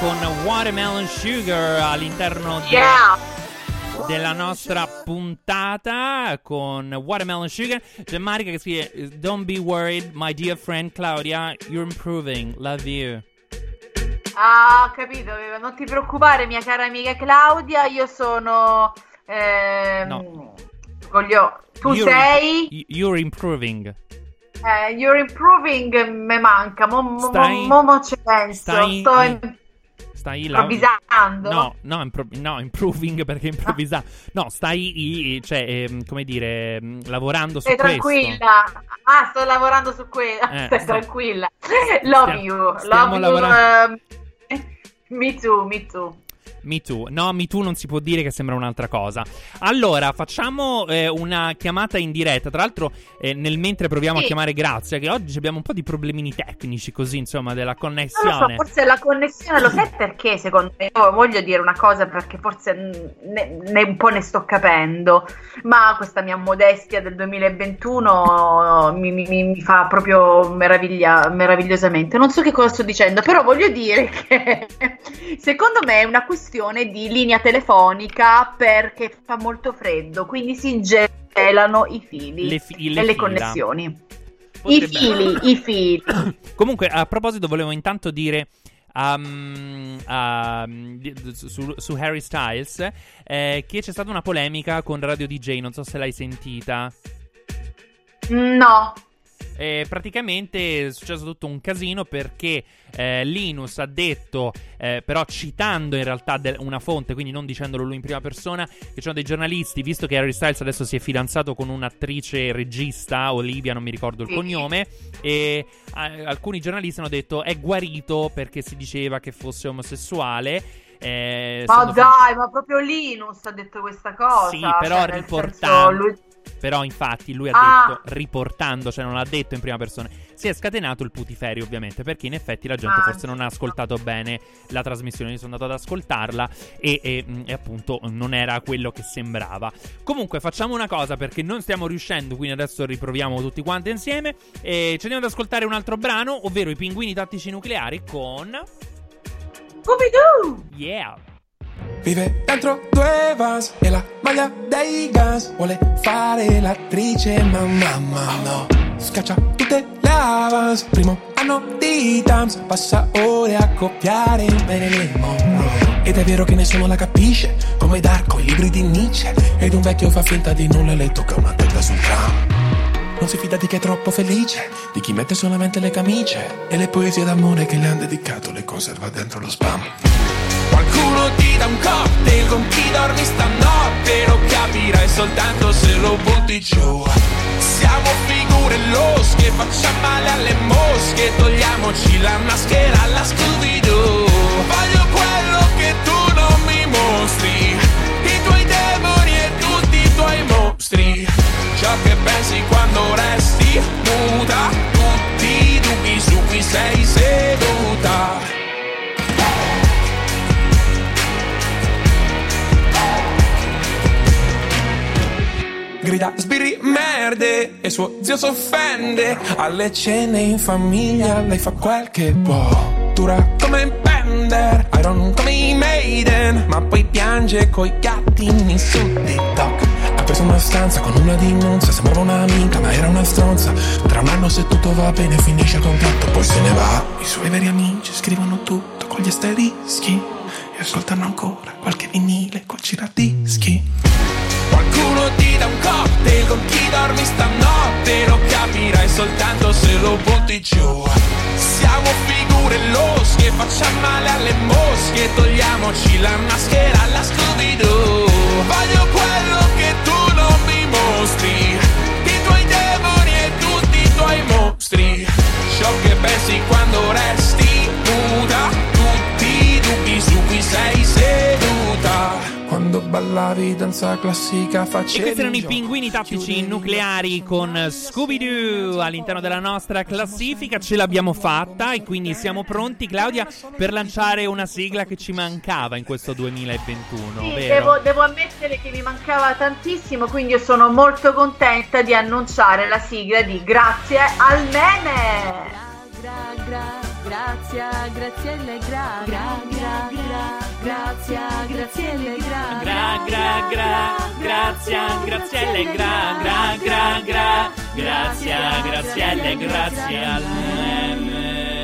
con Watermelon Sugar all'interno di- Yeah. della nostra puntata con Watermelon Sugar. C'è Marica che scrive Don't be worried, my dear friend Claudia, you're improving, love you. Ah, ho capito, non ti preoccupare mia cara amica Claudia, io sono... ehm, No. voglio- tu You're- sei... You're improving. Eh, you're improving me manca, mo, mo, Stai- mo, mo ci penso, stai- sto in- Stai improvvisando. No, no, impro- no, improving perché improvvisare. No, stai, cioè, ehm, come dire, ehm, lavorando su questo. tranquilla. Ah, sto lavorando su quello. Eh, Stai sta- tranquilla. Love Stia- you. stiamo Love you. ehm, me too, me too. Me too. No, Me Too non si può dire che sembra un'altra cosa. Allora, facciamo eh, una chiamata in diretta. Tra l'altro, eh, nel mentre proviamo Sì. a chiamare Grazia, che oggi abbiamo un po' di problemini tecnici, così, insomma, della Non connessione. so, forse la connessione, lo sai perché secondo me? Io voglio dire una cosa perché forse ne, ne- un po' ne sto capendo, ma questa mia modestia del 2021 mi, mi- mi- mi fa proprio meraviglia, meravigliosamente. Non so che cosa sto dicendo, però voglio dire che secondo me è una questione di linea telefonica perché fa molto freddo, quindi si gelano i fili Le fi- le e le connessioni. I Potrebbe- fili, i fili. Comunque, a proposito, volevo intanto dire. um, um, su, su Harry Styles eh, che c'è stata una polemica con Radio DJ, non so se l'hai sentita. No. Eh, praticamente è successo tutto un casino perché eh, Linus ha detto, eh, però citando in realtà de- una fonte, quindi non dicendolo lui in prima persona, che ci sono dei giornalisti, visto che Harry Styles adesso si è fidanzato con un'attrice regista, Olivia, non mi ricordo il cognome, e alcuni giornalisti hanno detto è guarito perché si diceva che fosse omosessuale. eh, Ma dai, ma proprio Linus ha detto questa cosa. sì, cioè, però nel riportando. senso, lui- Però infatti lui ha Ah. detto, riportando, cioè non l'ha detto in prima persona, si è scatenato il putiferio ovviamente, perché in effetti la gente Ah, forse non ha ascoltato bene la trasmissione, io sono andato ad ascoltarla e, e, mh, e appunto non era quello che sembrava. Comunque facciamo una cosa perché non stiamo riuscendo, quindi adesso riproviamo tutti quanti insieme e ci andiamo ad ascoltare un altro brano, ovvero i pinguini tattici nucleari con... Scooby-Doo! Yeah! Vive dentro due vans e la maglia dei Guns Vuole fare l'attrice ma mamma no. Scaccia tutte le avance Primo anno di Tams. Passa ore a copiare Marilyn Monroe Ed è vero che nessuno la capisce Come Darko, i libri di Nietzsche. Ed un vecchio fa finta di nulla e le tocca una tenda sul tram. Non si fida di chi è troppo felice, di chi mette solamente le camicie. E le poesie d'amore che le han dedicato le conserva dentro lo spam. Qualcuno ti dà un cocktail con chi dormi stanotte Lo capirai soltanto se lo butti giù. Siamo figure losche, facciamo male alle mosche Togliamoci la maschera alla Scooby-Doo. Voglio quello che tu non mi mostri I tuoi demoni e tutti i tuoi mostri. Ciò che pensi quando resti muta Tutti i dubbi su cui sei seduta grida sbirri merde e suo zio s'offende. Alle cene in famiglia lei fa quel che può dura come un Bender Iron come i Maiden. Ma poi piange coi gattini su TikTok. Ha preso una stanza con una dimonza sembrava una minca ma era una stronza. Tra un anno se tutto va bene finisce il contratto poi se ne va. I suoi veri amici scrivono tutto con gli asterischi e ascoltano ancora qualche vinile col giradischi Qualcuno ti dà un cocktail con chi dormi stanotte Lo capirai soltanto se lo butti giù. Siamo figure losche, facciamo male alle mosche Togliamoci la maschera alla Scooby-Doo. Voglio quello che tu non mi mostri I tuoi demoni e tutti i tuoi mostri. Ciò che pensi quando resti nuda Tutti i dubbi su cui sei seduta quando ballavi danza classica E facevi questi erano i pinguini tattici nucleari con Scooby-Doo all'interno della nostra classifica. Ce l'abbiamo fatta e quindi siamo pronti, Claudia, per lanciare una sigla che ci mancava in questo 2021, Sì, vero? devo, devo ammettere che mi mancava tantissimo, quindi io sono molto contenta di annunciare la sigla di Grazie al meme. Gra, gra, grazia, grazielle, gra, gra, gra, gra, grazia, grazielle, gra, Gra, gra, gra, grazia, grazielle, gra, gra, gra, gra, grazia, grazielle, grazie al meme.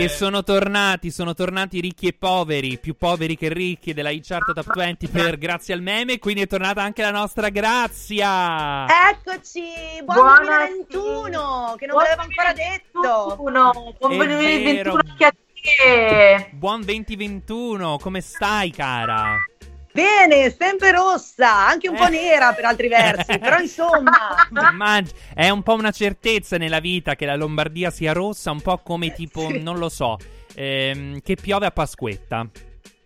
E sono tornati, sono tornati ricchi e poveri, più poveri che ricchi della Chart Top 20 per grazie al meme, quindi è tornata anche la nostra Grazia. Eccoci, buon Buona- 2021, che non Buon ve l'avevo ancora detto. 2021, buon È 2021 vero. anche a te. Buon 2021, come stai cara? Bene, sempre rossa, anche un po' nera per altri versi, però insomma. È un po' una certezza nella vita che la Lombardia sia rossa, un po' come tipo, non lo so, ehm, che piove a Pasquetta.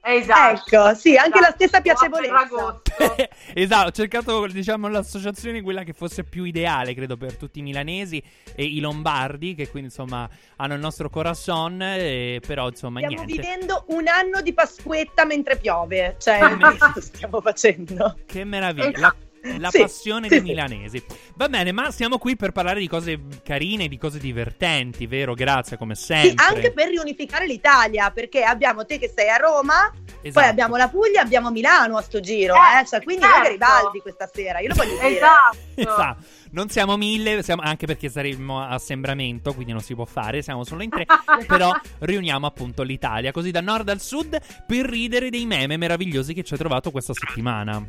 Esatto. Ecco, sì, anche la stessa Buon piacevolezza. Esatto, ho cercato, diciamo, l'associazione quella che fosse più ideale, credo, per tutti i milanesi e i lombardi, che quindi, insomma, hanno il nostro corazon, eh, però, insomma, Stiamo niente. vivendo un anno di Pasquetta mentre piove, cioè questo stiamo facendo. Che meraviglia. La, la Sì, passione sì, dei sì. milanesi. Va bene, ma siamo qui per parlare di cose carine, di cose divertenti, vero? Grazie, come sempre. Sì, anche per riunificare l'Italia, perché abbiamo te che sei a Roma, Esatto. poi abbiamo la Puglia, abbiamo Milano a sto giro, Eh, eh, cioè, quindi certo. Garibaldi questa sera, io lo voglio dire. Esatto. Esatto. Non siamo mille, siamo- anche perché saremmo a assembramento, quindi non si può fare, siamo solo in tre, però riuniamo appunto l'Italia, così da nord al sud, per ridere dei meme meravigliosi che ci hai trovato questa settimana.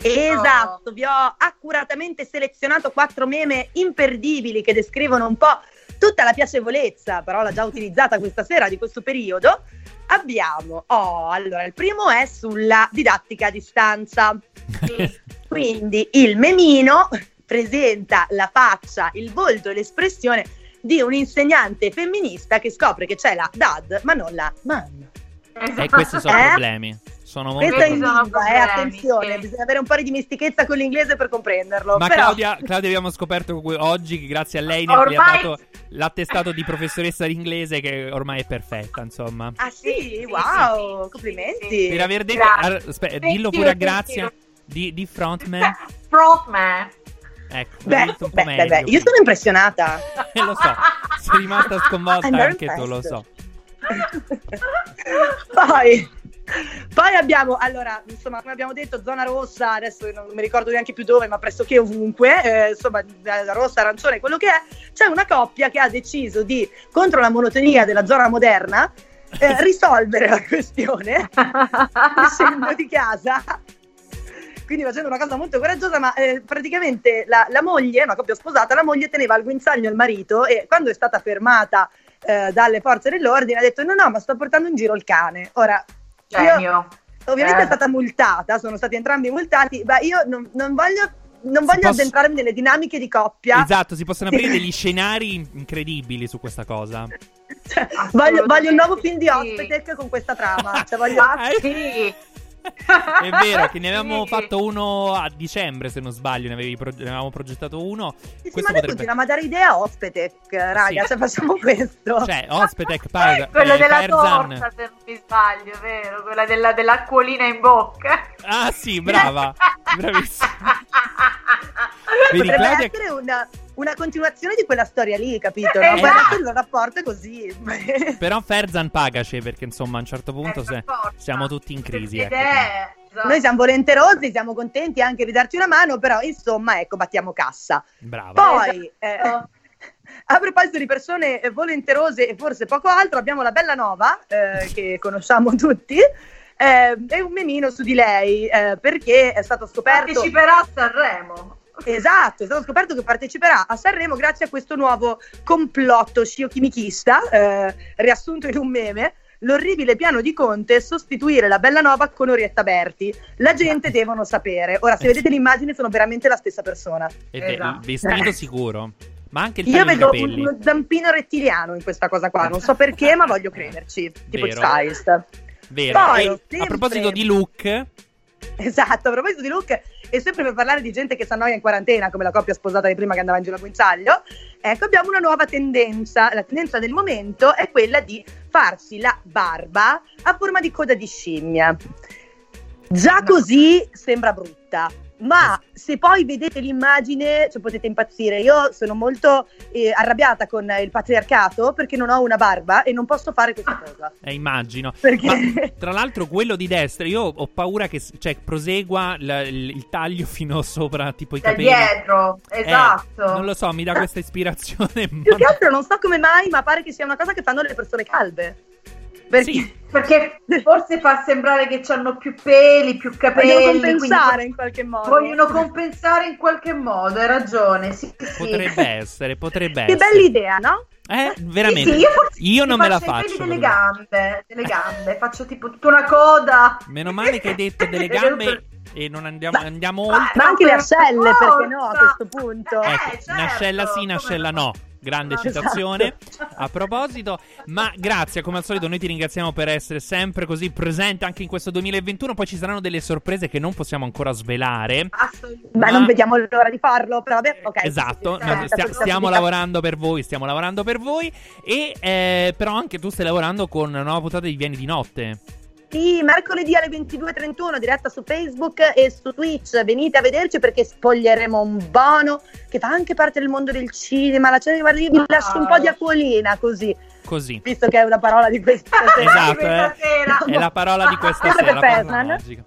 Esatto, vi ho accuratamente selezionato quattro meme imperdibili che descrivono un po' tutta la piacevolezza, parola già utilizzata questa sera di questo periodo. Abbiamo, oh, allora, il primo è sulla didattica a distanza. Quindi il memino presenta la faccia, il volto e l'espressione di un insegnante femminista che scopre che c'è la dad ma non la man. E questi sono Eh? problemi. Sono molto Questo è in sono lingua, eh, attenzione, sì. bisogna avere un po' di dimestichezza con l'inglese per comprenderlo. Ma però... Claudia, Claudia abbiamo scoperto oggi che grazie a lei ne- Ormai- dato l'attestato di professoressa di inglese che ormai è perfetta, insomma. Ah sì, wow, complimenti. Per aver detto... Ar- aspe- Sentilo, dillo pure a. Grazia di, di frontman. Frontman. Ecco, Beh, beh, beh, meglio. beh, io sono impressionata. Eh, lo so, sei rimasta sconvolta I'm anche tu, lo so. Poi, poi abbiamo, allora, insomma, come abbiamo detto, zona rossa, adesso non mi ricordo neanche più dove, ma pressoché ovunque, eh, insomma, eh, rossa, arancione, quello che è, c'è una coppia che ha deciso di, contro la monotonia della zona moderna, eh, risolvere la questione uscendo di casa. Quindi facendo una cosa molto coraggiosa, ma eh, praticamente la, la moglie, una coppia sposata, la moglie teneva al guinzaglio il marito e quando è stata fermata eh, dalle forze dell'ordine ha detto no no ma sto portando in giro il cane. Ora, io, Genio. ovviamente Eh. è stata multata, sono stati entrambi multati, ma io non, non voglio, non voglio posso- addentrarmi nelle dinamiche di coppia. Esatto, si possono aprire degli scenari in- incredibili su questa cosa. Voglio, voglio un nuovo film di Sì. Ospitec con questa trama. Cioè voglio... Ah, sì. È vero che ne avevamo Sì. fatto uno a dicembre, se non sbaglio, ne, avevi pro- ne avevamo progettato uno. Sì, sì, Questo ma noi potrebbe... continuiamo a dare idea a Ospitec, raga, Sì. cioè facciamo questo. Cioè, Ospetec Paga, Quella eh, della Ferzan. torta, se non mi sbaglio, vero? Quella della- dell'acquolina in bocca. Ah sì, brava, bravissima. Vedi, Potrebbe Claudia... essere una, una continuazione di quella storia lì, capito? Eh, No? Poi esatto. il rapporto è così. Però Ferzan pagaci perché insomma a un certo punto Eh, se- siamo tutti in crisi. Ecco. è... esatto. Noi siamo volenterosi, siamo contenti anche di darci una mano, però insomma, ecco, battiamo cassa. Brava. Poi, eh, a proposito di persone eh, volenterose e forse poco altro, abbiamo la bella Nova, eh, che conosciamo tutti, eh, è un memino su di lei, eh, perché è stato scoperto... Parteciperà a Sanremo. Esatto, è stato scoperto che parteciperà a Sanremo grazie a questo nuovo complotto sciocchimichista, eh, riassunto in un meme. L'orribile piano di Conte sostituire la Bellanova con Orietta Berti. La gente devono sapere. Ora, se Eh, vedete le immagini, sono veramente la stessa persona. E beh, Esatto. vestito sicuro. Ma anche il Io vedo capelli. uno zampino rettiliano in questa cosa qua. Non so perché, ma voglio crederci. Tipo Vero. stylist. Vero. Poi, E a sempre- proposito di look, Esatto, a proposito di look, e sempre per parlare di gente che si annoia in quarantena, come la coppia sposata di prima che andava in giro a guinzaglio, ecco abbiamo una nuova tendenza. La tendenza del momento è quella di farsi la barba a forma di coda di scimmia. Già così sembra brutta. Ma se poi vedete l'immagine, cioè potete impazzire. Io sono molto eh, arrabbiata con il patriarcato perché non ho una barba e non posso fare questa cosa. eh, immagino. Perché? Ma tra l'altro quello di destra, io ho paura che cioè, prosegua la- il, il taglio fino sopra, tipo i Da capelli. dietro, Eh, esatto. non lo so, mi dà questa ispirazione. Più che altro non so come mai, ma pare che sia una cosa che fanno le persone calve. Perché Sì. Perché forse fa sembrare che hanno più peli, più capelli. vogliono compensare in qualche modo. Vogliono compensare in qualche modo, hai ragione. Sì, sì. Potrebbe essere, potrebbe Che essere. bella idea, no? Eh, veramente. Sì, sì, io, forse Io non me la faccio i faccio. peli delle gambe, delle gambe, faccio tipo tutta una coda. Meno male che hai detto delle gambe e non andiamo, andiamo oltre. Ma anche le ascelle, perché no, a questo punto? Eh, Ecco, certo, un'ascella sì, un'ascella no. no. Grande Esatto. citazione. A proposito, ma grazie, come al solito, noi ti ringraziamo per essere sempre così presente anche in questo 2021. Poi ci saranno delle sorprese che non possiamo ancora svelare. Assolutamente. Ma Ma- non vediamo l'ora di farlo, però vabbè, ok. Esatto, noi sì, stia- stiamo lavorando per voi, stiamo lavorando per voi. E eh, però anche tu stai lavorando con una nuova puntata di Vieni di notte. Sì, mercoledì alle 22.31 diretta su Facebook e su Twitch. Venite a vederci perché spoglieremo un bono che fa anche parte del mondo del cinema. La cena, guarda, io vi lascio un po' di acquolina così, Così. visto che è una parola di questa sera. Esatto, questa eh. sera. È la parola di questa sera, per.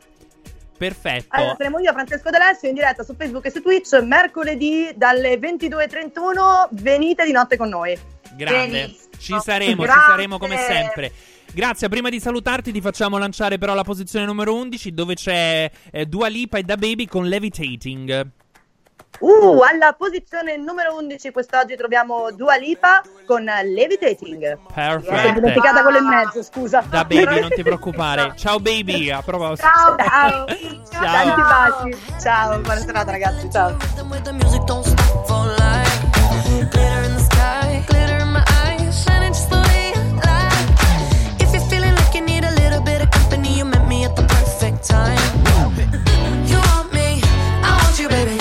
Perfetto. Allora, saremo io, Francesco D'Alessio, in diretta su Facebook e su Twitch mercoledì dalle 22.31. Venite di notte con noi. Grande. Benissimo. Ci saremo, ci Grazie. saremo come sempre. Grazia, prima di salutarti ti facciamo lanciare però la posizione numero 11 dove c'è eh, Dua Lipa e Da Baby con Levitating. Uh, alla posizione numero 11 quest'oggi troviamo Dua Lipa con Levitating. Mi sono Perfetto. dimenticata quello in mezzo, scusa. Da Baby, non ti preoccupare. Ciao Baby, a proposito. Ciao, ciao. Ciao. Tanti baci. Ciao, buona serata ragazzi, ciao. Time. You want me, I want you, baby.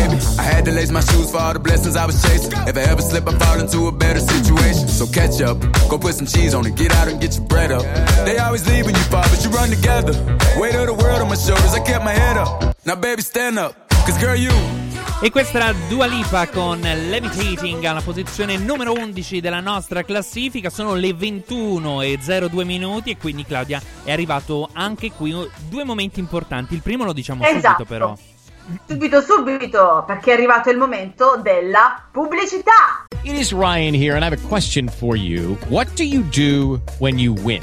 baby. I had to lace my shoes for all the blessings I was chasing. If I ever slip, I fall into a better situation. So catch up, go put some cheese on it, get out and get your bread up. They always leave when you fall, but you run together. Weight of the world on my shoulders, I kept my head up. Now, baby, stand up, cause girl, you. E questa era Dua Lipa con Levitating alla posizione numero 11 della nostra classifica. Sono le 21 e 02 minuti e quindi Claudia è arrivato anche qui due momenti importanti. Il primo lo diciamo Esatto. subito però. Subito, subito, perché è arrivato il momento della pubblicità. It is Ryan here, and I have a question for you. What do you do when you win?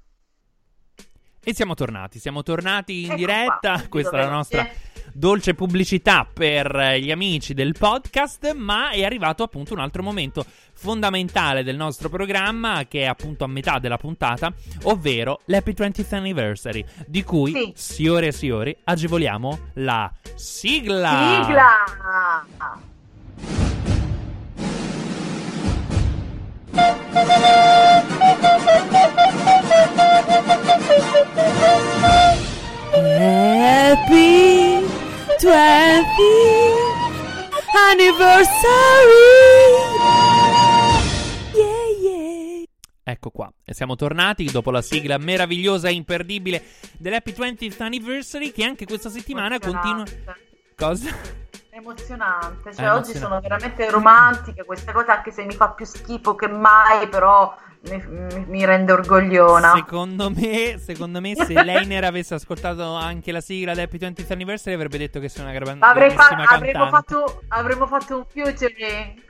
E siamo tornati, siamo tornati in Ecco diretta. qua, Questa è la nostra dolce pubblicità per eh, gli amici del podcast, ma è arrivato appunto un altro momento fondamentale del nostro programma che è appunto a metà della puntata, ovvero l'Happy 20th Anniversary, di cui, Sì. signore e signori, agevoliamo la sigla. Sigla! Happy 20th anniversary. Yeah, yeah. Ecco qua, e siamo tornati dopo la sigla meravigliosa e imperdibile dell'Happy 20th Anniversary che anche questa settimana continua... Cosa? Emozionante, cioè È oggi emozionante. sono veramente romantiche queste cose, anche se mi fa più schifo che mai, però mi, mi- rende orgogliona. Secondo me, secondo me, se Leiner avesse ascoltato anche la sigla del Happy 20th Anniversary, avrebbe detto che sei una gran- Avrei fa- grandissima avremmo, fatto, avremmo fatto un featuring.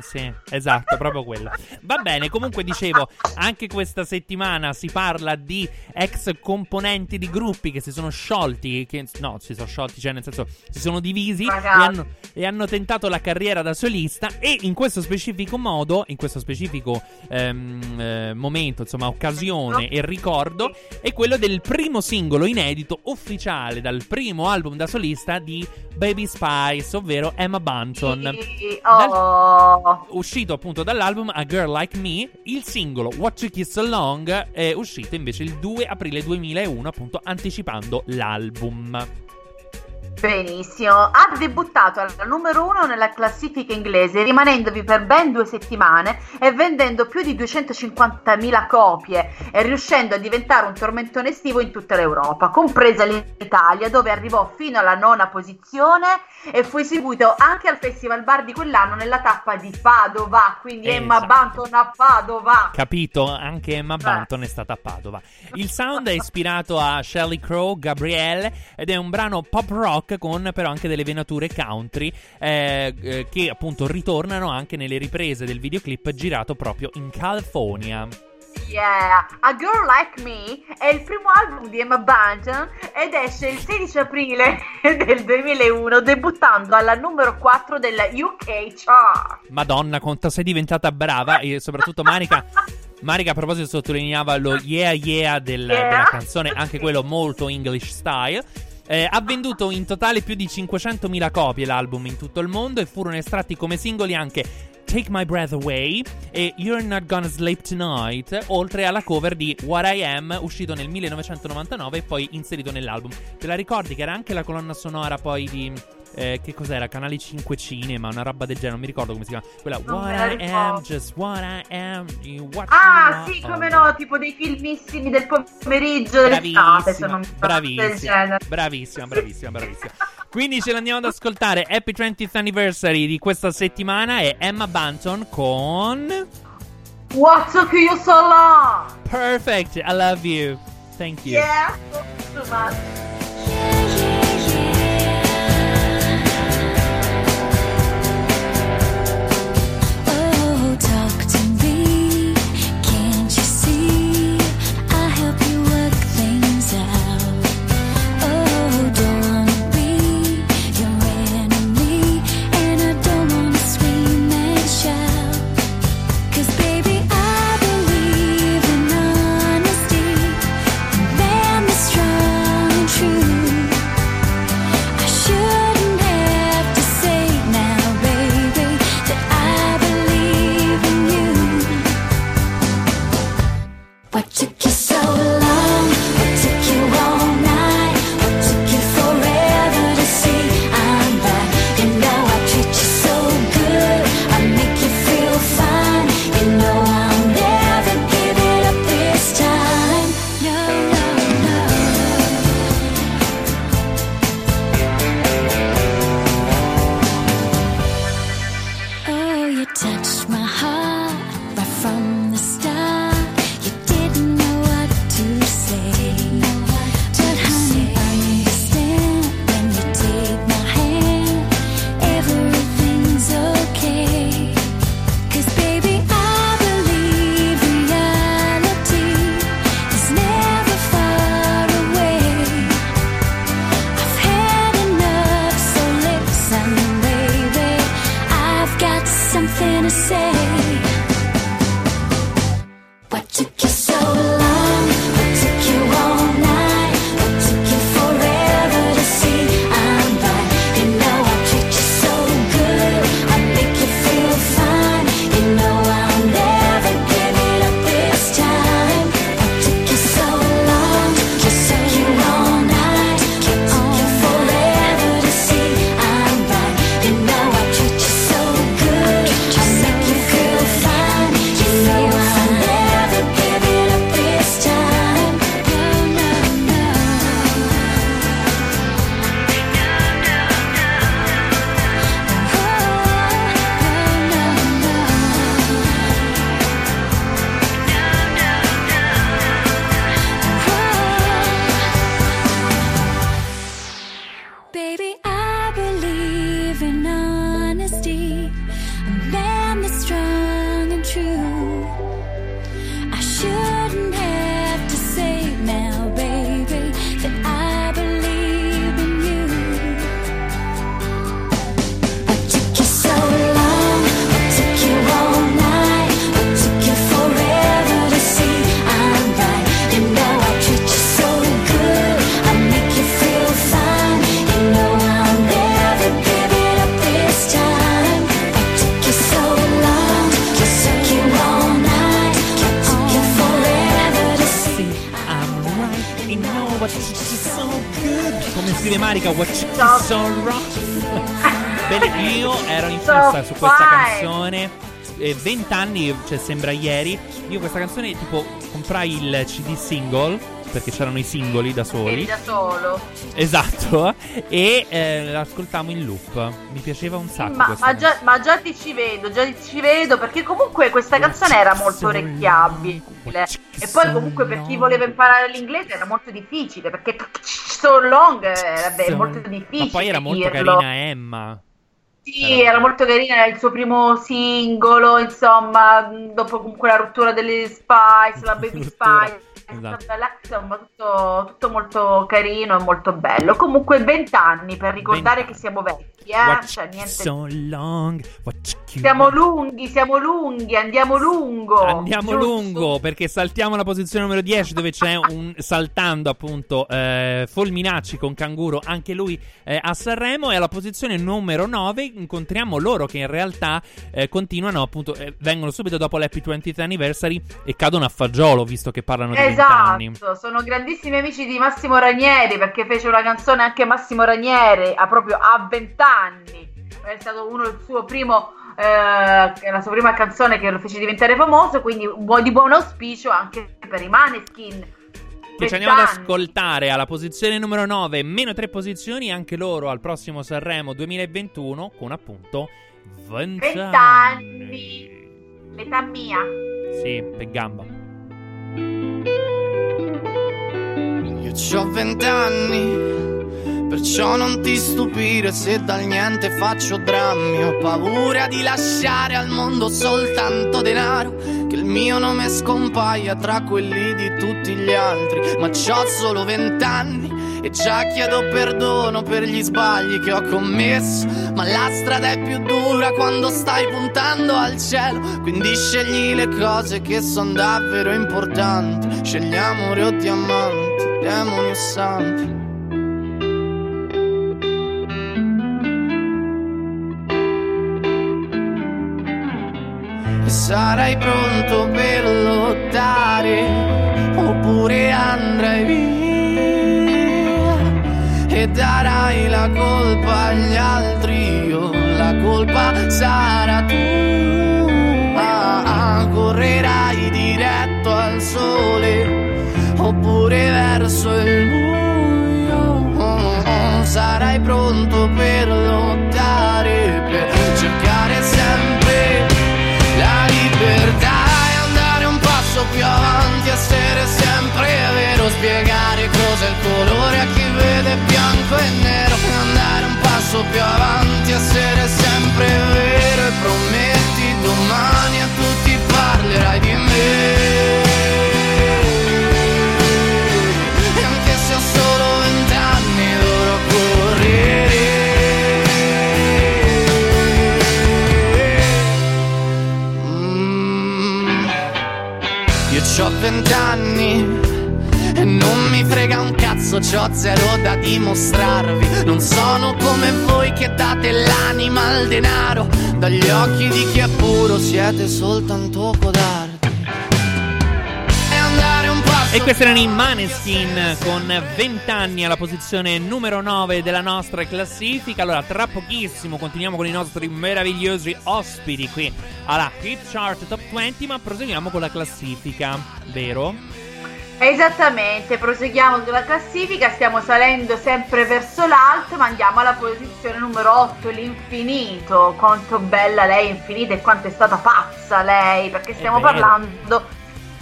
Sì, esatto, proprio quello. Va bene, comunque dicevo, anche questa settimana si parla di ex componenti di gruppi che si sono sciolti, che no, si sono sciolti, cioè nel senso si sono divisi e hanno, e hanno tentato la carriera da solista e in questo specifico modo, in questo specifico ehm, eh, momento, insomma, occasione e ricordo, è quello del primo singolo inedito ufficiale dal primo album da solista di Baby Spice, ovvero Emma Bunton. Sì, oh. Uscito appunto dall'album A Girl Like Me, il singolo What You Kiss Along è uscito invece il 2 aprile 2001, appunto anticipando l'album. Benissimo, ha debuttato alla numero uno nella classifica inglese, rimanendovi per ben due settimane e vendendo più di 250.000 copie e riuscendo a diventare un tormentone estivo in tutta l'Europa, compresa l'Italia, dove arrivò fino alla nona posizione e fu eseguito anche al Festival Bar di quell'anno nella tappa di Padova, quindi Emma Esatto. Bunton a Padova. Capito? Anche Emma Bunton è stata a Padova. Il sound è ispirato a Shelley Crow, Gabrielle ed è un brano pop rock con però anche delle venature country eh, eh, che appunto ritornano anche nelle riprese del videoclip girato proprio in California. Yeah, A Girl Like Me è il primo album di Emma Bunton ed esce il 16 aprile del 2001 debuttando alla numero 4 della UK chart. Madonna, quanto sei diventata brava e soprattutto Manica. Manica a proposito sottolineava lo yeah yeah, del- Yeah. della canzone, anche quello molto English style. Eh, ha venduto in totale più di 500.000 copie l'album in tutto il mondo e furono estratti come singoli anche Take My Breath Away e You're Not Gonna Sleep Tonight, oltre alla cover di What I Am, uscito nel 1999 e poi inserito nell'album. Te la ricordi che era anche la colonna sonora poi di... eh, che cos'era? Canale 5 Cinema, una roba del genere, non mi ricordo come si chiama. Quella Non What I. Am, Just What I Am, you what Ah, you sì, come no, tipo dei filmissimi del pomeriggio dell'estate, se non bravissima, bravissima, bravissima, bravissima. Quindi ce l'andiamo ad ascoltare. Happy 20th anniversary di questa settimana è Emma Bunton con What took you so long? Perfect. I love you. Thank you. Yeah, so much. Talk cioè sembra ieri. Io questa canzone, tipo, comprai il CD single. Perché c'erano i singoli da Eri soli. da solo. Esatto. E eh, l'ascoltavo in loop. Mi piaceva un sacco Ma, ma già, ma già ti ci vedo, già ti ci vedo, perché comunque questa canzone era molto orecchiabile. E poi comunque per chi voleva imparare l'inglese era molto difficile, perché so long era beh, molto difficile. Ma poi era molto dirlo. carina Emma. Sì, era molto carina, era il suo primo singolo, insomma, dopo comunque la rottura delle Spice, la Baby Spice. Esatto. bella, Insomma, tutto, tutto molto carino e molto bello. Comunque, 20 anni per ricordare che siamo vecchi, eh? Cioè, niente. so long, Siamo lunghi, siamo lunghi, andiamo lungo. Andiamo Giusto. lungo perché saltiamo la posizione numero 10 dove c'è un saltando appunto eh, Folminacci con Canguro, anche lui eh, a Sanremo e alla posizione numero 9 incontriamo loro che in realtà eh, continuano appunto, eh, vengono subito dopo l'Happy 20th Anniversary e cadono a fagiolo visto che parlano di 20 anni. Esatto, sono grandissimi amici di Massimo Ranieri perché fece una canzone anche Massimo Ranieri a proprio a 20 anni. È stato uno il suo primo eh, la sua prima canzone che lo fece diventare famoso, quindi un po' di buon auspicio anche per i Maneskin. Che ci andiamo ad ascoltare alla posizione numero 9, meno 3 posizioni, anche loro al prossimo Sanremo 2021 con appunto 20 20 anni. anni. L'età mia. Sì, per gamba. Io ho vent'anni, perciò non ti stupire se dal niente faccio drammi. Ho paura di lasciare al mondo soltanto denaro, che il mio nome scompaia tra quelli di tutti gli altri. Ma c'ho solo vent'anni e già chiedo perdono per gli sbagli che ho commesso. Ma la strada è più dura quando stai puntando al cielo, quindi scegli le cose che sono davvero importanti. Scegli amore o diamanti, demoni o santi. Sarai pronto per lottare oppure andrai via darai la colpa agli altri io la colpa sarà tua. Correrai diretto al sole oppure verso il buio. Sarai pronto per lottare vero, spiegare cos'è il colore a chi vede bianco e nero, andare un passo più avanti, essere sempre vero e prometti domani a tutti parlerai di me. E anche se ho solo vent'anni dovrò correre. Mm. Io ho vent'anni non mi frega un cazzo, c'ho zero da dimostrarvi. Non sono come voi che date l'anima al denaro. Dagli occhi di chi è puro siete soltanto codardi. E andare un passo E questi erano i Maneskin con 20 anni alla posizione numero 9 della nostra classifica. Allora, tra pochissimo continuiamo con i nostri meravigliosi ospiti qui alla Hit Chart Top 20, ma proseguiamo con la classifica, vero? Esattamente, proseguiamo sulla classifica, stiamo salendo sempre verso l'alto, ma andiamo alla posizione numero 8, l'infinito. Quanto bella lei, infinita, e quanto è stata pazza lei, perché stiamo parlando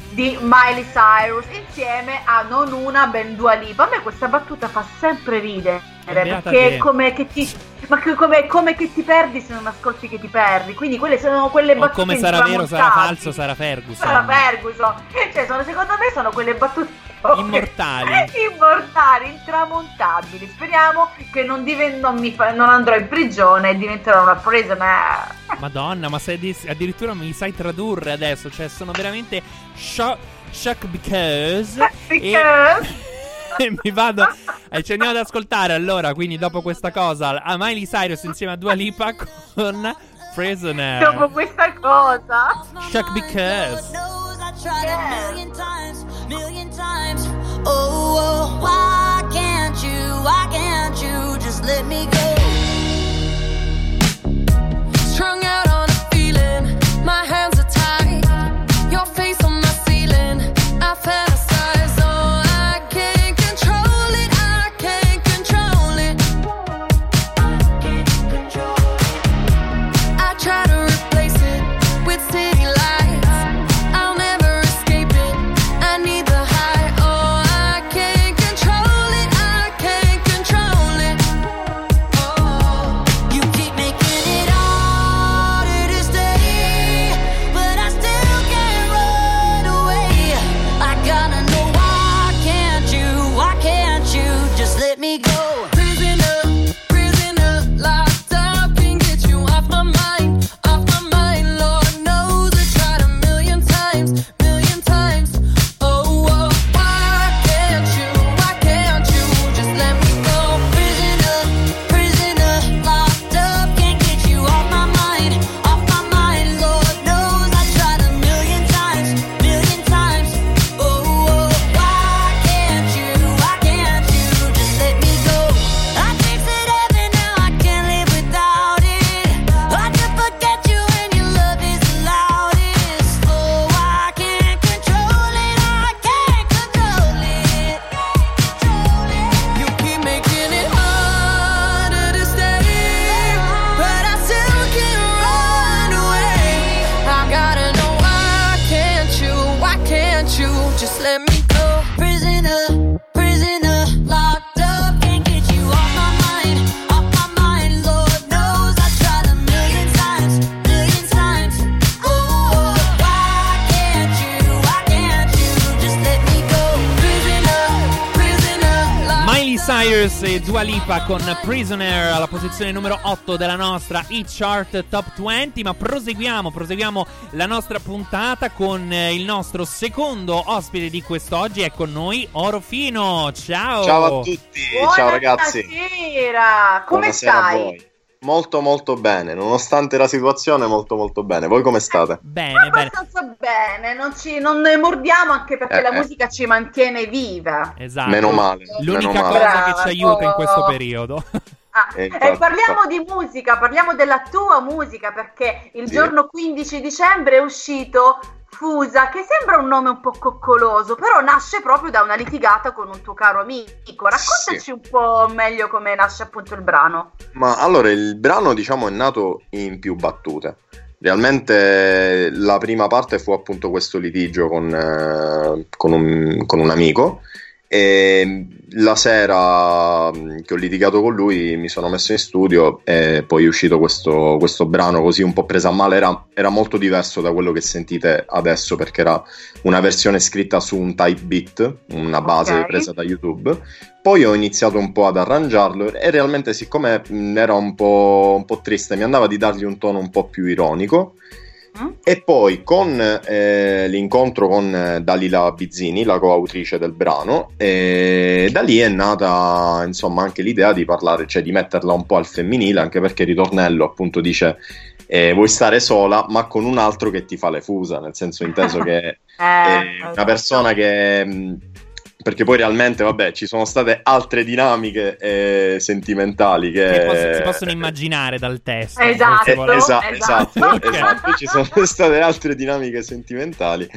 di Miley Cyrus insieme a non una ben Dua Lipa. A me questa battuta fa sempre ridere, perché è come che ti... Ma che- come, come che ti perdi se non ascolti che ti perdi? Quindi quelle sono quelle O battute come sarà vero, sarà falso, sarà Ferguson. Sarà Ferguson. Cioè, sono, secondo me sono quelle battute Immortali. immortali, intramontabili. Speriamo che non, diven- non, mi fa- non andrò in prigione e diventerò una prisoner. Madonna, ma sei di- addirittura mi sai tradurre adesso, cioè sono veramente shock, shock because... Because- e mi vado... E ci andiamo ad ascoltare allora, quindi dopo questa cosa, a Miley Cyrus insieme a Dua Lipa con Prisoner. Dopo questa cosa. Shock because... I tried a million times, million times. Oh, oh, why can't you? Why can't you just let me go? Strung out on a feeling, my hands are tied. Your face on my ceiling, I fantasize. Oh, Cyrus e Dua Lipa con Prisoner alla posizione numero 8 della nostra Hit Chart Top 20. Ma proseguiamo, proseguiamo la nostra puntata con eh, il nostro secondo ospite di quest'oggi. È con noi Orofino. Ciao. Ciao a tutti, ciao ragazzi. Buonasera, come Buonasera a stai? Molto molto bene, nonostante la situazione molto molto bene. Voi come state? Bene, Abbastanza bene, non, ci, non ne mordiamo anche perché Eh, la eh. musica ci mantiene viva. Esatto. Meno male, L'unica meno male. cosa che ci aiuta in questo periodo. Eh, E infatti, parliamo di musica, parliamo della tua musica perché il Sì. giorno 15 dicembre è uscito Fusa, che sembra un nome un po' coccoloso, però nasce proprio da una litigata con un tuo caro amico. Raccontaci Sì. un po' meglio come nasce appunto il brano. Ma allora il brano diciamo è nato in più battute. Realmente la prima parte fu appunto questo litigio con, eh, con un, con un amico e la sera mh, che ho litigato con lui mi sono messo in studio e poi è uscito questo, questo brano così un po' presa a male, era, era molto diverso da quello che sentite adesso perché era una versione scritta su un type beat, una base Ok. presa da YouTube. Poi ho iniziato un po' ad arrangiarlo e realmente siccome mh, era un po', un po' triste mi andava di dargli un tono un po' più ironico e poi con eh, l'incontro con eh, Dalila Bizzini, la coautrice del brano, da lì è nata insomma anche l'idea di parlare, cioè di metterla un po' al femminile, anche perché ritornello appunto dice eh, vuoi stare sola ma con un altro che ti fa le fusa, nel senso inteso che Eh, è una persona che... perché poi realmente, vabbè, ci sono state altre dinamiche eh, sentimentali che... Che pos- si possono immaginare dal testo. Esatto, Eh, esa- esatto. esatto, esatto, ci sono state altre dinamiche sentimentali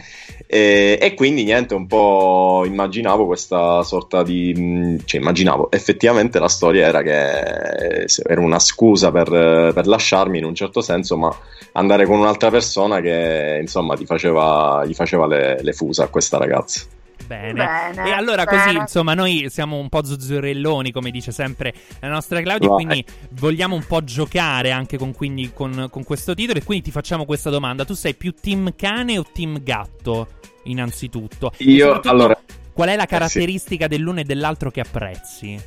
e, e quindi niente, un po' immaginavo questa sorta di... mh, cioè immaginavo, effettivamente la storia era che eh, era una scusa per, per lasciarmi in un certo senso, ma andare con un'altra persona che insomma ti faceva, gli faceva le, le fusa a questa ragazza. Bene. Bene, E allora bene. così, insomma, noi siamo un po' zuzzurelloni, come dice sempre la nostra Claudia, Vai. quindi vogliamo un po' giocare anche con, quindi, con, con questo titolo e quindi ti facciamo questa domanda. Tu sei più team cane o team gatto? Innanzitutto. Io, allora- Qual è la Eh, sì. caratteristica dell'uno e dell'altro che apprezzi?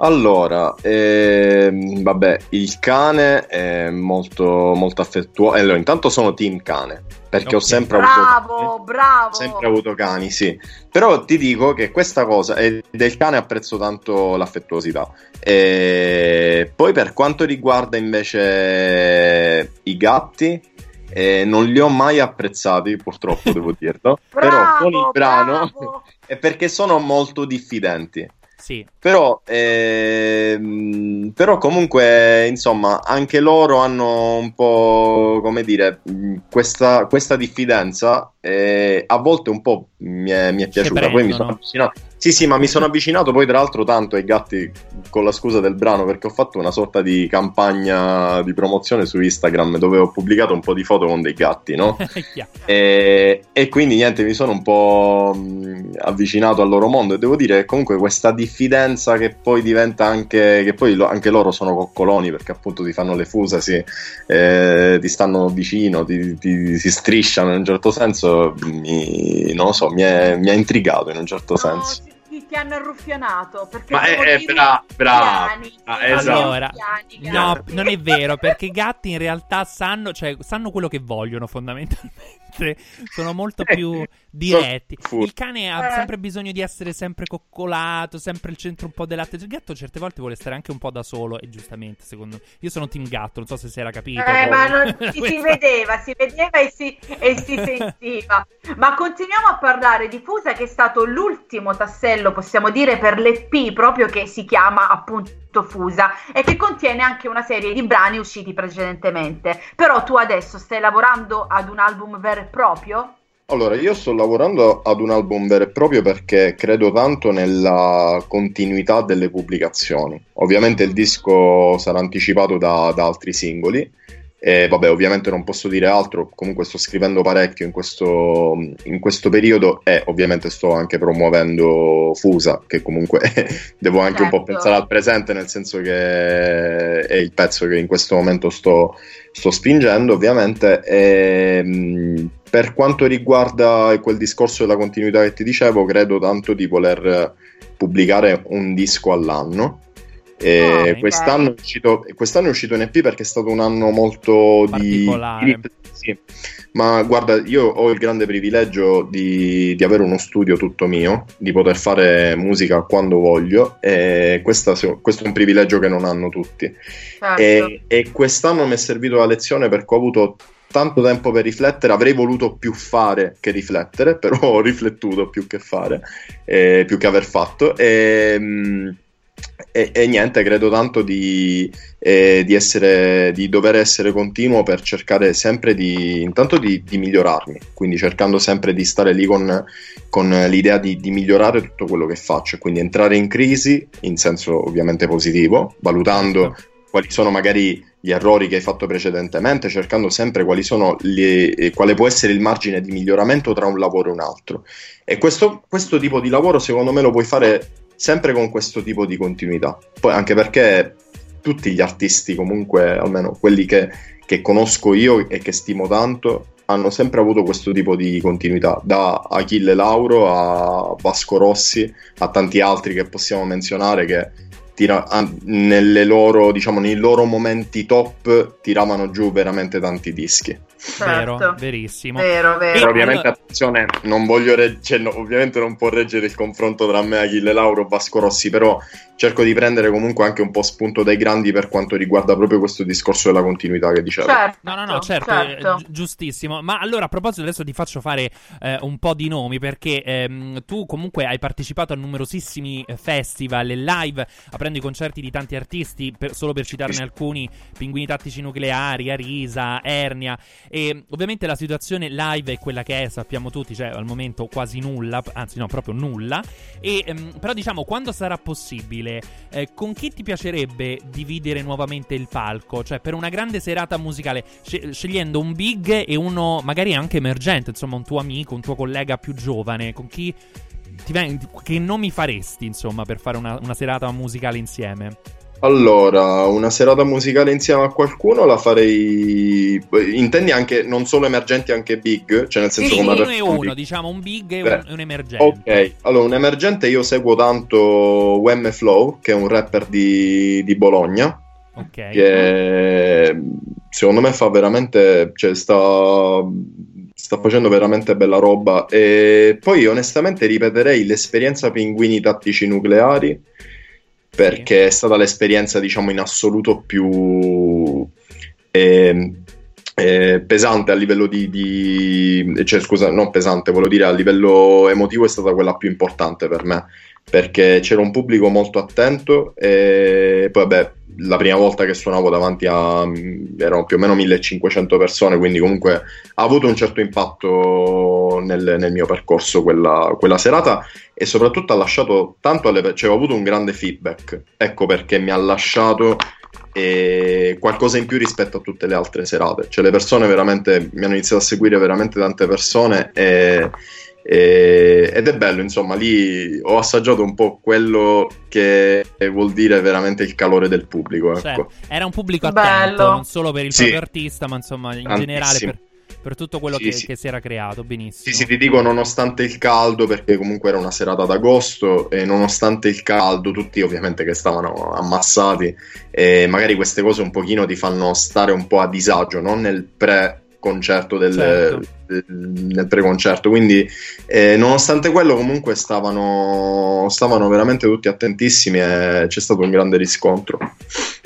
Allora, ehm, vabbè, il cane è molto, molto affettuoso. Allora, intanto sono team cane, perché ho Ok. sempre avuto Bravo, bravo. sempre avuto cani, sì. Però ti dico che questa cosa, e del cane apprezzo tanto l'affettuosità. E poi per quanto riguarda invece i gatti, eh, non li ho mai apprezzati, purtroppo devo dirlo. Però con il brano bravo. è perché sono molto diffidenti. Sì. Però, ehm, però comunque, insomma, anche loro hanno un po', come dire, questa, questa diffidenza e a volte un po' mi è, mi è piaciuta. Poi mi sono avvicinato. Sì, sì, ma mi sono avvicinato poi tra l'altro tanto ai gatti con la scusa del brano perché ho fatto una sorta di campagna di promozione su Instagram dove ho pubblicato un po' di foto con dei gatti, no? Chiaro. E, e quindi niente, mi sono un po' mh, avvicinato al loro mondo e devo dire che comunque questa diffidenza che poi diventa anche, che poi lo- anche loro sono coccoloni perché appunto ti fanno le fusa, si, eh, ti stanno vicino, ti, ti- si strisciano in un certo senso, mi, non lo so, mi, è- mi ha intrigato in un certo senso. Ti, hanno arruffianato perché Ma è- è dei bra- bravo. piani, Ah, esatto. Allora, piani, no, non è vero, perché i gatti in realtà sanno, cioè, sanno quello che vogliono fondamentalmente. Sono molto più diretti. Il cane ha Eh. sempre bisogno di essere sempre coccolato, sempre il centro un po' dell'attenzione. Il gatto certe volte vuole stare anche un po' da solo, e giustamente, secondo me. Io sono team gatto, non so se si era capito. Eh, ma non, si, si vedeva, si vedeva e si, e si sentiva. Ma continuiamo a parlare di Fusa, che è stato l'ultimo tassello, possiamo dire, per l'EP proprio che si chiama appunto Fusa e che contiene anche una serie di brani usciti precedentemente. Però tu adesso stai lavorando ad un album vero e proprio? Allora, io sto lavorando ad un album vero e proprio perché credo tanto nella continuità delle pubblicazioni. Ovviamente il disco sarà anticipato da, da altri singoli, E vabbè, ovviamente non posso dire altro, comunque sto scrivendo parecchio in questo, in questo periodo e ovviamente sto anche promuovendo Fusa, che comunque devo anche un po' Certo. pensare al presente, nel senso che è il pezzo che in questo momento sto, sto spingendo, ovviamente. E, mh, per quanto riguarda quel discorso della continuità che ti dicevo, credo tanto di voler pubblicare un disco all'anno. E Ah, ok. quest'anno, è uscito, quest'anno è uscito EP perché è stato un anno molto di, sì. Ma guarda, io ho il grande privilegio di, di avere uno studio tutto mio, di poter fare musica quando voglio e questa- questo è un privilegio che non hanno tutti. Certo. E, e quest'anno mi è servito la lezione perché ho avuto tanto tempo per riflettere, avrei voluto più fare che riflettere, però ho riflettuto più che fare, eh, più che aver fatto. E, mm, e- e niente, credo tanto di, eh, di essere, di dover essere continuo per cercare sempre di, intanto di, di migliorarmi, quindi cercando sempre di stare lì con, con l'idea di, di migliorare tutto quello che faccio, quindi entrare in crisi in senso ovviamente positivo, valutando quali sono magari gli errori che hai fatto precedentemente, cercando sempre quali sono le- eh, quale può essere il margine di miglioramento tra un lavoro e un altro. E questo, questo tipo di lavoro, secondo me, lo puoi fare sempre con questo tipo di continuità. Poi anche perché tutti gli artisti, comunque, almeno quelli che, che conosco io e che stimo tanto, hanno sempre avuto questo tipo di continuità, da Achille Lauro a Vasco Rossi, a tanti altri che possiamo menzionare che tira- loro, diciamo, nei loro momenti top tiravano giù veramente tanti dischi. Vero, Certo. verissimo. Vero, vero. Però ovviamente allora- attenzione, non voglio reg- cioè, no, ovviamente non può reggere il confronto tra me, Achille Lauro e Vasco Rossi, però cerco di prendere comunque anche un po' spunto dai grandi per quanto riguarda proprio questo discorso della continuità che dicevo. Certo, No, no, no, certo, certo. eh, gi- giustissimo. Ma allora, a proposito, adesso ti faccio fare eh, un po' di nomi perché ehm, tu comunque hai partecipato a numerosissimi eh, festival e live, aprendo i concerti di tanti artisti, per- solo per citarne alcuni, Pinguini Tattici Nucleari, Arisa, Ernia. E ovviamente la situazione live è quella che è, sappiamo tutti, cioè al momento quasi nulla, anzi no, proprio nulla. E, ehm, però diciamo, quando sarà possibile, eh, con chi ti piacerebbe dividere nuovamente il palco? Cioè, per una grande serata musicale, sce- scegliendo un big e uno magari anche emergente, insomma, un tuo amico, un tuo collega più giovane, con chi ti ven- che nomi faresti, insomma, per fare una, una serata musicale insieme? Allora, una serata musicale insieme a qualcuno la farei. Intendi anche non solo emergenti, anche big? Cioè, nel senso Sì, come uno e uno, diciamo, un big e un, un emergente. Ok, allora un emergente io seguo tanto Wemme Flow, che è un rapper di, di Bologna, Ok. che secondo me fa veramente, cioè sta, sta facendo veramente bella roba. E poi onestamente ripeterei l'esperienza Pinguini Tattici Nucleari, perché è stata l'esperienza diciamo in assoluto più... ehm, eh, pesante a livello di, di- cioè scusa, non pesante, volevo dire a livello emotivo è stata quella più importante per me perché c'era un pubblico molto attento e poi vabbè la prima volta che suonavo davanti a erano più o meno 1500 persone quindi comunque ha avuto un certo impatto nel, nel mio percorso quella, quella serata e soprattutto ha lasciato tanto alle cioè ho avuto un grande feedback ecco perché mi ha lasciato qualcosa in più rispetto a tutte le altre serate. Cioè, le persone veramente mi hanno iniziato a seguire veramente tante persone e, e- ed è bello, insomma, lì ho assaggiato un po' quello che vuol dire veramente il calore del pubblico. Cioè, Ecco. era un pubblico Bello. attento, non solo per il Sì. proprio artista, ma insomma in Tantissimo. generale per, per tutto quello Sì, che, sì. che si era creato. Benissimo. Sì, sì, ti dico, nonostante il caldo, perché comunque era una serata d'agosto, e nonostante il caldo, tutti ovviamente che stavano ammassati, e magari queste cose un pochino ti fanno stare un po' a disagio, non nel pre-concerto del, Certo. del- nel pre-concerto. Quindi, eh, nonostante quello, comunque stavano, stavano veramente tutti attentissimi e c'è stato un grande riscontro.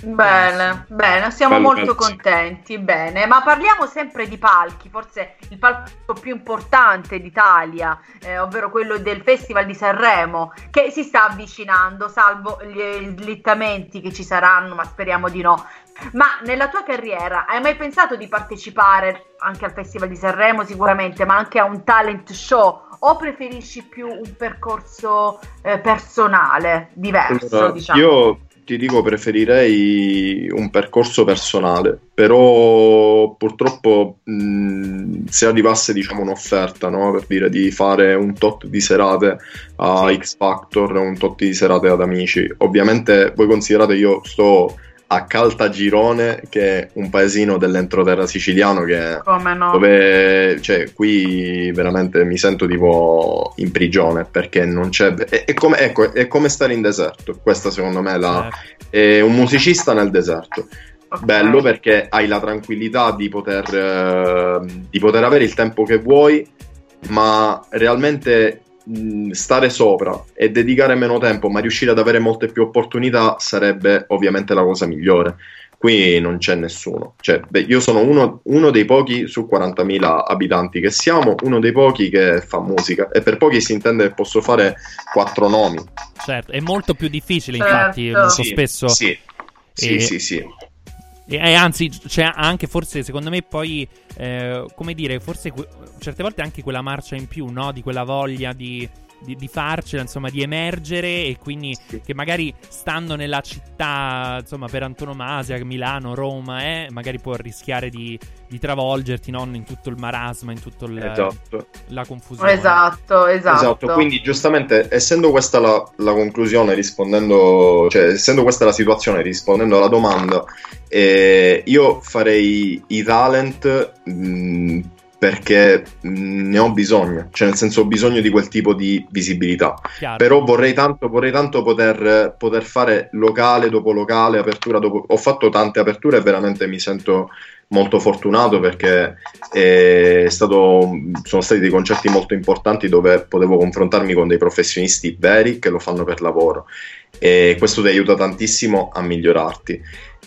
Bene, bene, siamo Bello, molto bello, sì. contenti. Bene, ma parliamo sempre di palchi, forse il palco più importante d'Italia, eh, ovvero quello del Festival di Sanremo, che si sta avvicinando, salvo gli slittamenti che ci saranno, ma speriamo di no. Ma nella tua carriera hai mai pensato di partecipare anche al Festival di Sanremo sicuramente, ma anche a un talent show? O preferisci più un percorso eh, personale, diverso, Allora, diciamo? Io ti dico preferirei un percorso personale, però purtroppo mh, se arrivasse diciamo un'offerta no? per dire di fare un tot di serate a X Factor, un tot di serate ad amici, ovviamente voi considerate io sto a Caltagirone che è un paesino dell'entroterra siciliano che no? dove cioè qui veramente mi sento tipo in prigione perché non c'è è, è come, ecco, è come stare in deserto questa secondo me è, la, è un musicista nel deserto. Bello perché hai la tranquillità di poter, eh, di poter avere il tempo che vuoi ma realmente mh, stare sopra e dedicare meno tempo ma riuscire ad avere molte più opportunità sarebbe ovviamente la cosa migliore qui non c'è nessuno. Cioè, beh, io sono uno, uno dei pochi su 40.000 abitanti che siamo, uno dei pochi che fa musica. E per pochi si intende che posso fare quattro nomi. Certo, è molto più difficile, Certo. infatti, molto Sì, spesso. Sì, sì, E- sì, sì. E, e anzi, c'è anche forse, secondo me, poi, eh, come dire, forse que- certe volte anche quella marcia in più, no? Di quella voglia di, di, di farcela, insomma, di emergere e quindi che magari stando nella città, insomma, per antonomasia, Milano, Roma, eh, magari può rischiare di, di travolgerti, non in tutto il marasma, in tutto il, Esatto. la confusione. Esatto, esatto. Esatto, quindi giustamente essendo questa la, la conclusione rispondendo, cioè essendo questa la situazione rispondendo alla domanda, eh, io farei i talent mh, perché mh, ne ho bisogno, cioè nel senso ho bisogno di quel tipo di visibilità. Chiaro. Però vorrei tanto, vorrei tanto poter, poter fare locale dopo locale, apertura dopo... Ho fatto tante aperture e veramente mi sento molto fortunato perché è stato, sono stati dei concerti molto importanti dove potevo confrontarmi con dei professionisti veri che lo fanno per lavoro e questo ti aiuta tantissimo a migliorarti.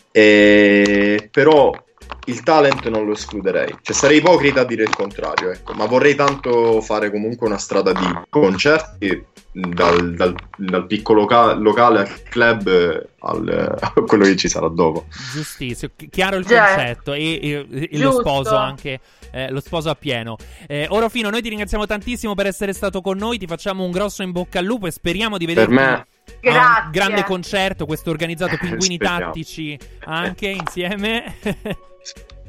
E- però il talent non lo escluderei, cioè sarei ipocrita a dire il contrario, ecco. ma vorrei tanto fare comunque una strada di concerti dal, dal- dal piccolo ca- locale al club eh, al- a quello che ci sarà dopo. Giustissimo, chi- chiaro il concetto e, e- e lo sposo anche, eh, lo sposo appieno. Eh, Orofino, noi ti ringraziamo tantissimo per essere stato con noi, ti facciamo un grosso in bocca al lupo e speriamo di Per vederti me, a un Grazie. grande concerto, questo organizzato Pinguini Speriamo. Tattici anche insieme.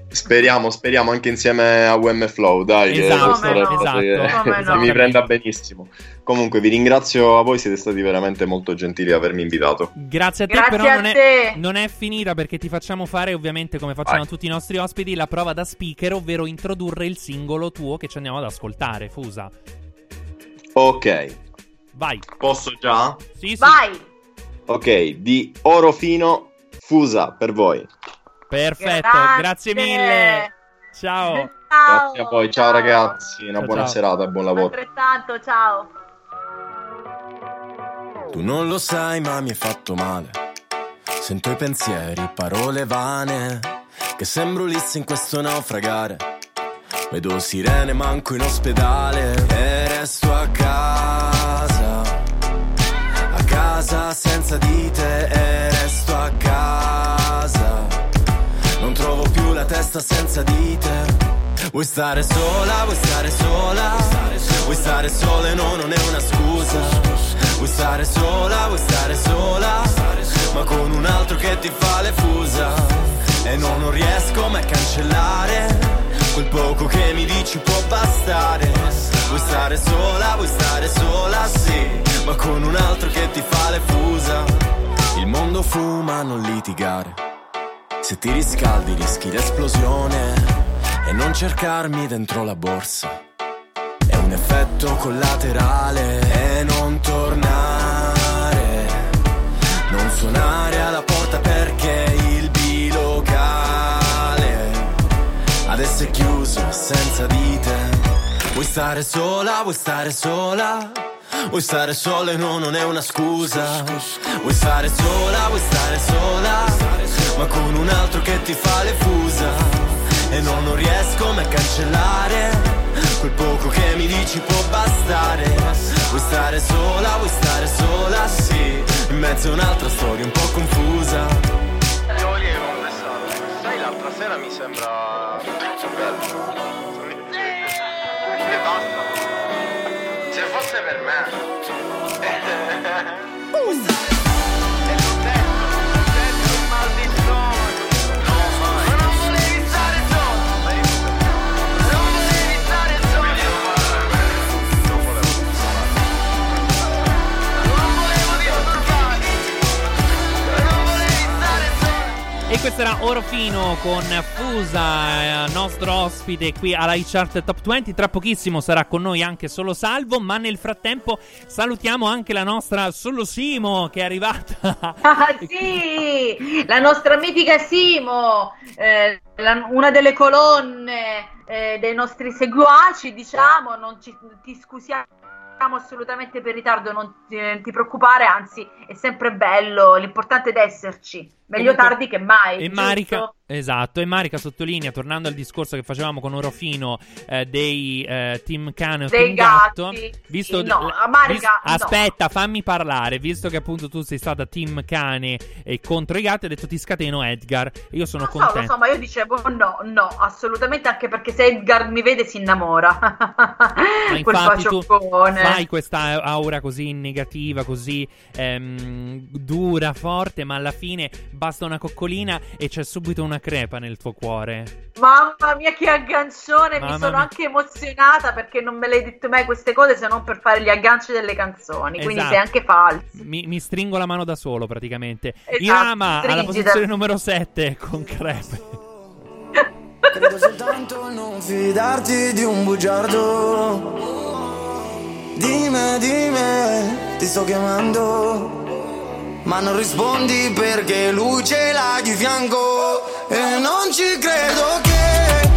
speriamo, speriamo anche insieme a UM Flow, dai, che Esatto, è cosa no, che- esatto. Che no. mi prenda benissimo. Comunque vi ringrazio a voi, siete stati veramente molto gentili a avermi invitato. Grazie a te, Grazie però a non è, te. non è finita perché ti facciamo fare, ovviamente, come facciamo a Vai. tutti i nostri ospiti, la prova da speaker, ovvero introdurre il singolo tuo che ci andiamo ad ascoltare. Fusa, Ok, vai. posso già? Sì, sì. Vai. Ok, di Orofino Fusa per voi. Perfetto, Grazie. grazie mille. Ciao. Ciao. Grazie a voi, ciao ragazzi, una Ciao, buona ciao. serata e buon lavoro. Altrettanto, ciao. Tu non lo sai ma mi hai fatto male Sento i pensieri, parole vane Che sembro Ulisse in questo naufragare Vedo sirene, manco in ospedale E resto a casa A casa senza di te testa senza di te. Vuoi stare sola, vuoi stare sola. Vuoi stare sola e no, non è una scusa. Vuoi stare sola, vuoi stare sola. Ma con un altro che ti fa le fusa. E no, non riesco mai a cancellare. Quel poco che mi dici può bastare. Vuoi stare sola, vuoi stare sola, sì. Ma con un altro che ti fa le fusa. Il mondo fuma, non litigare Se ti riscaldi rischi l'esplosione E non cercarmi dentro la borsa è un effetto collaterale e non tornare, non suonare alla porta perché il bilocale adesso è chiuso senza di. Vuoi stare sola, vuoi stare sola? Vuoi stare sola e no, non è una scusa. Vuoi stare sola, vuoi stare sola? Ma con un altro che ti fa le fusa. E no, non riesco mai a cancellare Quel poco che mi dici può bastare Vuoi stare sola, vuoi stare sola, sì In mezzo a un'altra storia un po' confusa dire che un messaggio. Sai, l'altra sera mi sembra bello. E basta. Se fosse per E questo era Orofino con Fusa, eh, nostro ospite qui alla iChart Top 20. Tra pochissimo sarà con noi anche Solo Salvo, ma nel frattempo salutiamo anche la nostra Solo Simo che è arrivata. Ah, sì, la nostra mitica Simo, eh, la- una delle colonne eh, dei nostri seguaci, diciamo, non ci, ti scusiamo assolutamente per ritardo, non ti, ti preoccupare, anzi è sempre bello, l'importante è esserci, meglio Comunque- tardi che mai. E? Marica, esatto, e Marica sottolinea, tornando al discorso che facevamo con Orofino eh, dei eh, Team Cane o Dei Team Gatto, visto, no, a Marica no. aspetta, fammi parlare, visto che appunto tu sei stata Team Cane e contro i gatti, ho detto ti scateno Edgar, e io sono Lo so, lo contento. so, ma io dicevo no, no, assolutamente anche perché se Edgar mi vede si innamora. Ma infatti tu fai questa aura così negativa, così ehm, dura, forte, ma alla fine basta una coccolina e c'è subito una crepa nel tuo cuore. Mamma mia che aggancione, Mamma mi sono mia. anche emozionata perché non me le hai dette mai queste cose se non per fare gli agganci delle canzoni, quindi Esatto. sei anche falso. Mi, mi stringo la mano da solo praticamente. Esatto, Irama alla posizione numero 7 con crepe. Credo soltanto non fidarti di un bugiardo. Dimmi, dimmi, ti sto chiamando. Ma non rispondi perché lui ce l'ha di fianco. E non ci credo che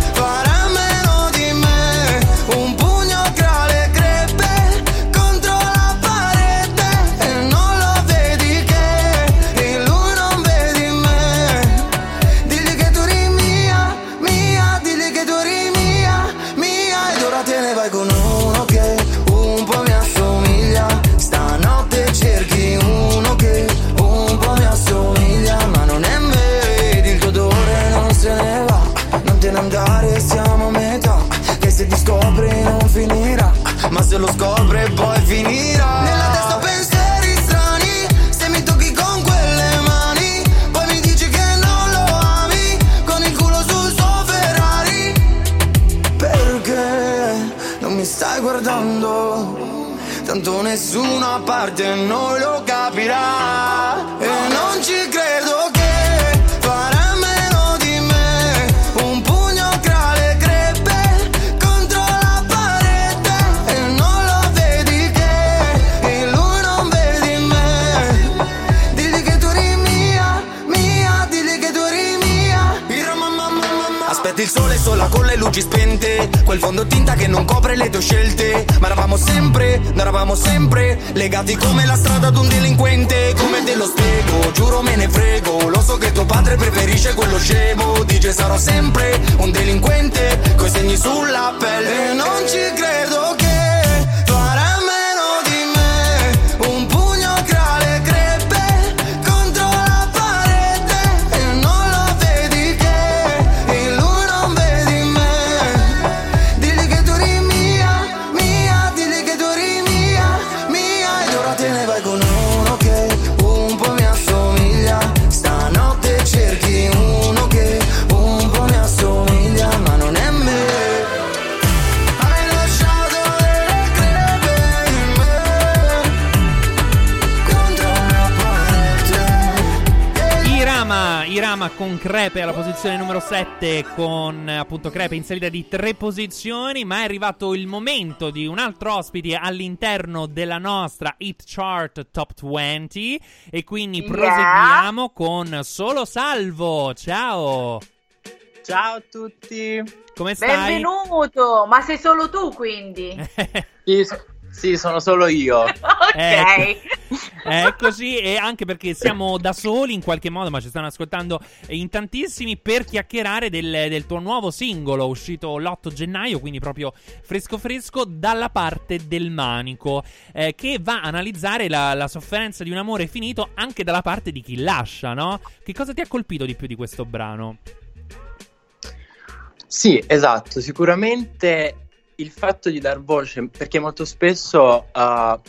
noi eravamo sempre Legati come la strada ad un delinquente. Come te lo spiego, giuro me ne frego. Lo so che tuo padre preferisce quello scemo. Dice sarò sempre un delinquente Coi segni sulla pelle. E non ci credo con Crepe alla posizione numero 7 con appunto Crepe in salita di tre posizioni, ma è arrivato il momento di un altro ospite all'interno della nostra Hit Chart Top 20 e quindi Yeah. proseguiamo con Solo Salvo. Ciao. Ciao a tutti. Come stai? Benvenuto, ma sei solo tu quindi? Sì, sì, sono solo io. ok. È così e anche perché siamo da soli in qualche modo, ma ci stanno ascoltando in tantissimi per chiacchierare del, del tuo nuovo singolo uscito l'8 gennaio, quindi proprio fresco fresco dalla parte del manico, eh, che va a analizzare la, la sofferenza di un amore finito anche dalla parte di chi lascia, no? Che cosa ti ha colpito di più di questo brano? Sì, esatto, sicuramente il fatto di dar voce, perché molto spesso uh,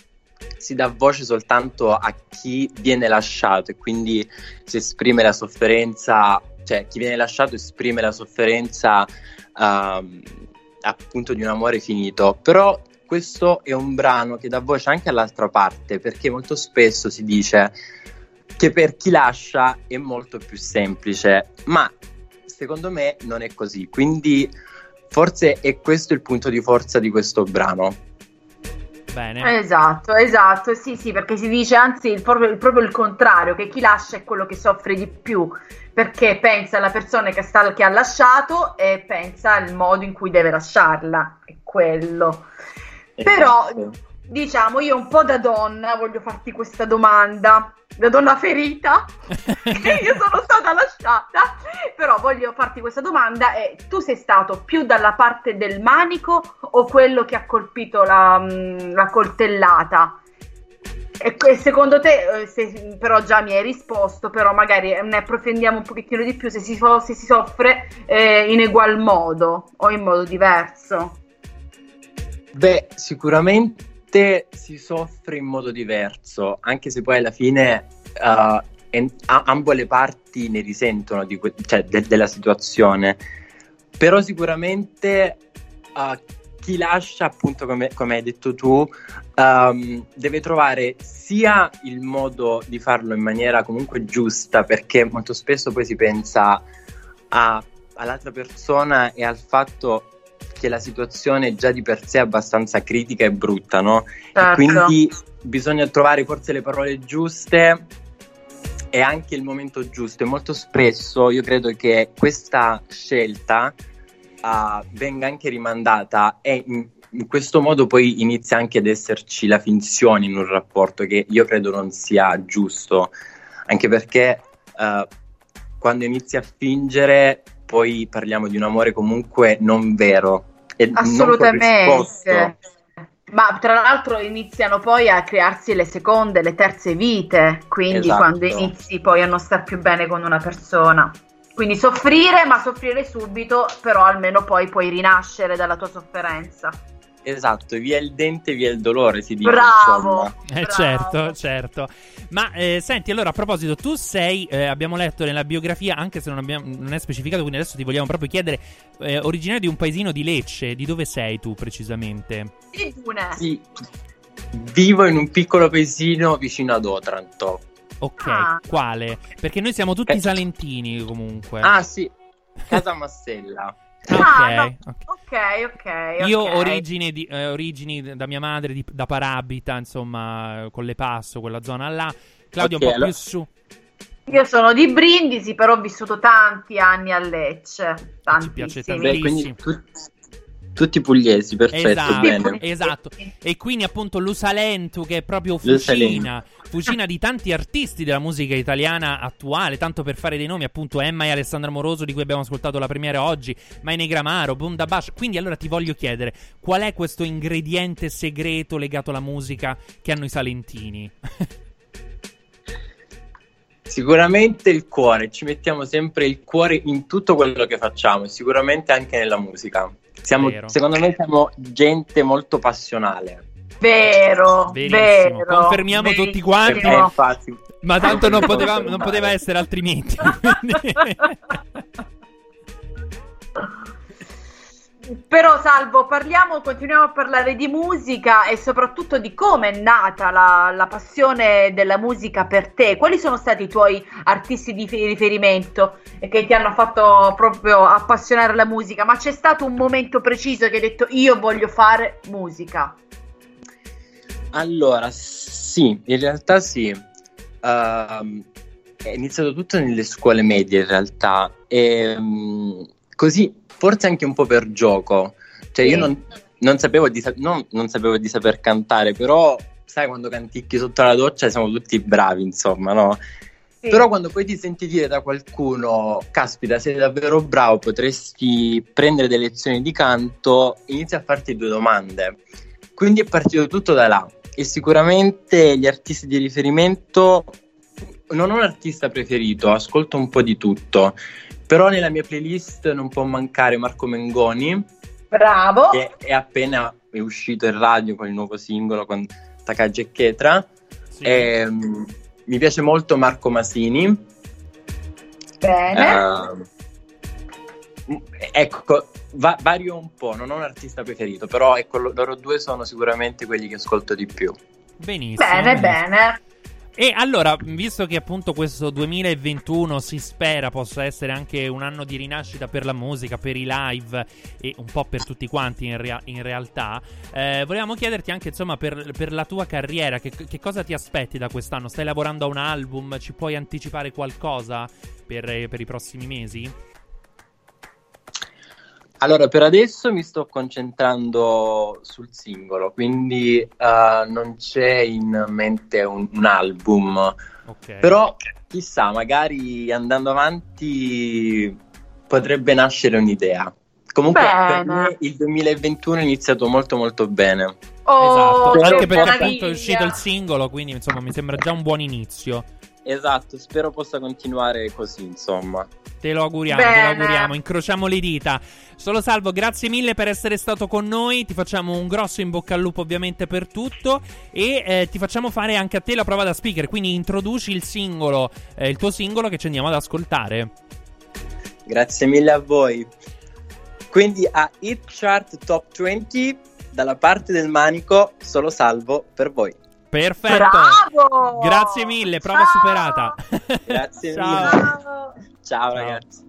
si dà voce soltanto a chi viene lasciato e quindi si esprime la sofferenza, cioè chi viene lasciato esprime la sofferenza uh, appunto di un amore finito, però questo è un brano che dà voce anche all'altra parte, perché molto spesso si dice che per chi lascia è molto più semplice, ma secondo me non è così, quindi forse è questo il punto di forza di questo brano. Bene. Esatto, esatto, sì, sì, perché si dice anzi il, proprio, il, proprio il contrario, che chi lascia è quello che soffre di più, perché pensa alla persona che, sta, che ha lasciato e pensa al modo in cui deve lasciarla, è quello. Però, diciamo, io un po' da donna voglio farti questa domanda, da donna ferita, che io sono stata lasciata, però voglio farti questa domanda e tu sei stato più dalla parte del manico o quello che ha colpito la, mm, la coltellata? E que- secondo te, eh, se- però già mi hai risposto, però magari ne approfondiamo un pochettino di più se si, so- se si soffre eh, in egual modo o in modo diverso. Beh, sicuramente si soffre in modo diverso, anche se poi alla fine uh, en- a- ambo le parti ne risentono que- cioè, de- della situazione. Però sicuramente uh, chi lascia, appunto, come, come hai detto tu, um, deve trovare sia il modo di farlo in maniera comunque giusta, perché molto spesso poi si pensa a- all'altra persona e al fatto che la situazione già di per sé è abbastanza critica e brutta, no? Certo. E quindi bisogna trovare forse le parole giuste e anche il momento giusto. E molto spesso io credo che questa scelta uh, venga anche rimandata e in, in, questo modo poi inizia anche ad esserci la finzione in un rapporto che io credo non sia giusto, anche perché uh, quando inizi a fingere poi parliamo di un amore comunque non vero e Assolutamente. Ma tra l'altro iniziano poi a crearsi le seconde, le terze vite, quindi Esatto. quando inizi poi a non star più bene con una persona. Quindi soffrire, ma soffrire subito, però almeno poi puoi rinascere dalla tua sofferenza. Esatto, via il dente, via il dolore, si dice. Bravo! Eh, certo, certo. Ma eh, senti, allora a proposito, tu sei, eh, abbiamo letto nella biografia, anche se non, abbiamo- non è specificato, quindi adesso ti vogliamo proprio chiedere, eh, originario di un paesino di Lecce, di dove sei tu precisamente? Di Dune. Sì, vivo in un piccolo paesino vicino ad Otranto. Ok, Ah. quale? Perché noi siamo tutti salentini comunque. Ah sì, Casa Massella. Ah, no. ok. Ok, ok. Io ok. origini, di- eh, origini da mia madre di- da Parabita, insomma, con le Passo, quella zona là. Claudio Ok, un po' allora- più su. Io sono di Brindisi, però ho vissuto tanti anni a Lecce. Ci piace Tantissimi. Beh, quindi tu- tutti pugliesi, perfetto, Esatto, bene. esatto. E quindi appunto l'Usalentu che è proprio fucina, fucina di tanti artisti della musica italiana attuale, tanto per fare dei nomi, appunto Emma e Alessandra Moroso di cui abbiamo ascoltato la premiera oggi, Maine Gramaro, Bundabash. Quindi allora ti voglio chiedere, qual è questo ingrediente segreto legato alla musica che hanno i salentini? Sicuramente il cuore, ci mettiamo sempre il cuore in tutto quello che facciamo, e sicuramente anche nella musica. Siamo, secondo me siamo gente molto passionale. Vero, Verissimo. vero. Confermiamo tutti verissimo. quanti. Eh, infatti, Ma tanto non poteva, non poteva essere altrimenti. Però Salvo, parliamo, continuiamo a parlare di musica e soprattutto di come è nata la, la passione della musica per te. Quali sono stati i tuoi artisti di riferimento che ti hanno fatto proprio appassionare alla musica? Ma c'è stato un momento preciso che hai detto io voglio fare musica? Allora, sì, in realtà sì. Ehm, è iniziato tutto nelle scuole medie in realtà. E, mm, così, forse anche un po' per gioco. Cioè, io non, non sapevo di, non- non sapevo di saper cantare, però sai quando canticchi sotto la doccia siamo tutti bravi, insomma, no? Sì. Però quando poi ti senti dire da qualcuno, caspita, sei davvero bravo, potresti prendere delle lezioni di canto, inizi a farti due domande. Quindi è partito tutto da là. E sicuramente gli artisti di riferimento, non ho un artista preferito, ascolto un po' di tutto. Però nella mia playlist non può mancare Marco Mengoni, Bravo. che è appena è uscito in radio con il nuovo singolo con Takagi e Chetra. Sì. Ehm, mi piace molto Marco Masini. Bene. Ehm, ecco, va- vario un po', non ho un artista preferito, però ecco, lo- loro due sono sicuramente quelli che ascolto di più. Benissimo. bene, benissimo. bene. E allora, visto che appunto questo 2021 si spera possa essere anche un anno di rinascita per la musica, per i live e un po' per tutti quanti in, rea- in realtà, eh, volevamo chiederti anche insomma per, per la tua carriera, che, che cosa ti aspetti da quest'anno? Stai lavorando a un album? Ci puoi anticipare qualcosa per, per i prossimi mesi? Allora, per adesso mi sto concentrando sul singolo, quindi eh, non c'è in mente un, un album. Ok. Però chissà, magari andando avanti potrebbe nascere un'idea. Comunque per me il 2021 è iniziato molto molto bene. Oh, esatto, che anche perché appunto è uscito il singolo, quindi insomma mi sembra già un buon inizio. Esatto, spero possa continuare così, insomma. Te lo auguriamo, te lo Bene. auguriamo, incrociamo le dita. Solo Salvo, grazie mille per essere stato con noi. Ti facciamo un grosso in bocca al lupo, ovviamente, per tutto. E eh, ti facciamo fare anche a te la prova da speaker. Quindi introduci il singolo, eh, il tuo singolo che ci andiamo ad ascoltare. Grazie mille a voi. Quindi a Hit Chart Top 20, dalla parte del manico, solo salvo per voi. Perfetto. Bravo! Grazie mille, prova Ciao! superata. Grazie Ciao. mille. Ciao. Ciao ragazzi.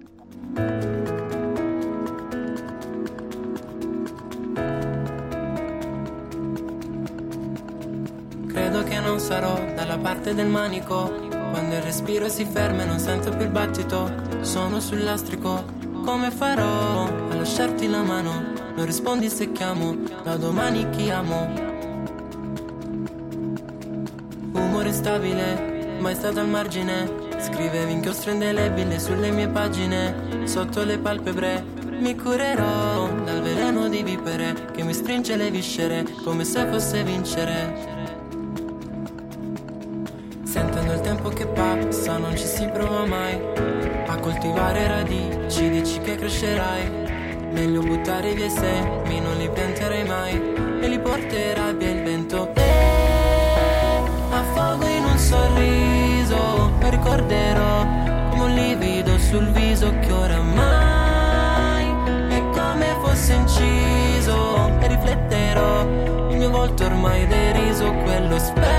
Credo che non sarò dalla parte del manico. Quando il respiro si ferma e non sento più il battito. Sono sul lastrico. Come farò a lasciarti la mano? Non rispondi se chiamo. Da domani chi amo? Umore instabile, mai stato al margine. Scrivevi inchiostro indelebile sulle mie pagine. Sotto le palpebre. Mi curerò dal veleno di vipere che mi stringe le viscere come se fosse vincere. Sentendo il tempo che passa non ci si prova mai A coltivare radici, dici che crescerai Meglio buttare via i semi, non li pianterai mai E li porterà via il vento E affogo in un sorriso ricorderò come un livido sul viso che oramai È come fosse inciso. E rifletterò il mio volto ormai deriso Quello specchio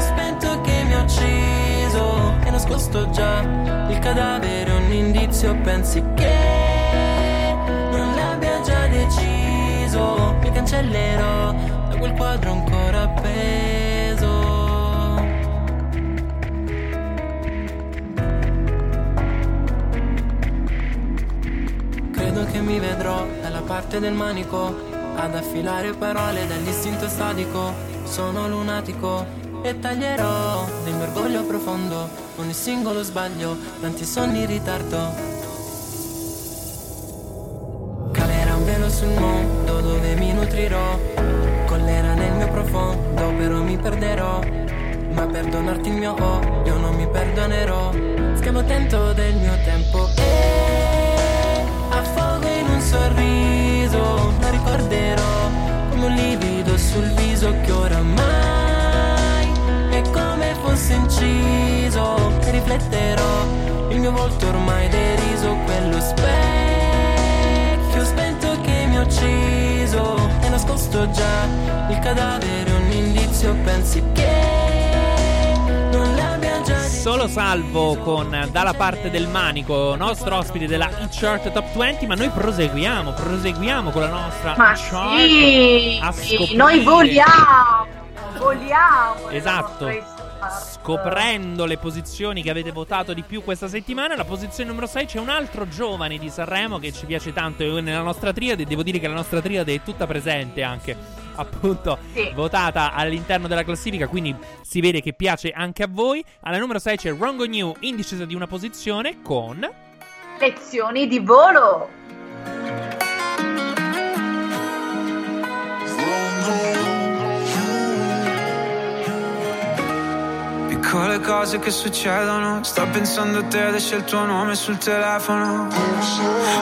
spento che mi ha ucciso. E nascosto già il cadavere un indizio Pensi che non l'abbia già deciso. Mi cancellerò da quel quadro ancora appeso Credo che mi vedrò dalla parte del manico. Ad affilare parole dall'istinto statico Sono lunatico e taglierò del mio orgoglio profondo Ogni singolo sbaglio, tanti sonni in ritardo. Calerà un velo sul mondo dove mi nutrirò. Collera nel mio profondo però mi perderò. Ma perdonarti il mio odio non mi perdonerò. Schiamo attento del mio tempo. E un sorriso La ricorderò come un livido sul viso che oramai È come fosse inciso. E rifletterò il mio volto ormai deriso Quello specchio spento che mi ha ucciso. E nascosto già il cadavere un indizio Pensi che Solo salvo con Dalla parte del manico, nostro ospite della Chart Top 20, ma noi proseguiamo, proseguiamo con la nostra Ma Chart sì, scoprire- noi voliamo. nelle Esatto. Scoprendo le posizioni che avete votato di più questa settimana, alla posizione numero 6 c'è un altro giovane di Sanremo che ci piace tanto e nella nostra triade, devo dire che la nostra triade è tutta presente anche, appunto, Sì. votata all'interno della classifica, quindi si vede che piace anche a voi. Alla numero 6 c'è Rongo New in discesa di una posizione con... Lezioni di volo. Piccole cose che succedono. Sto pensando a te ed esce il tuo nome sul telefono.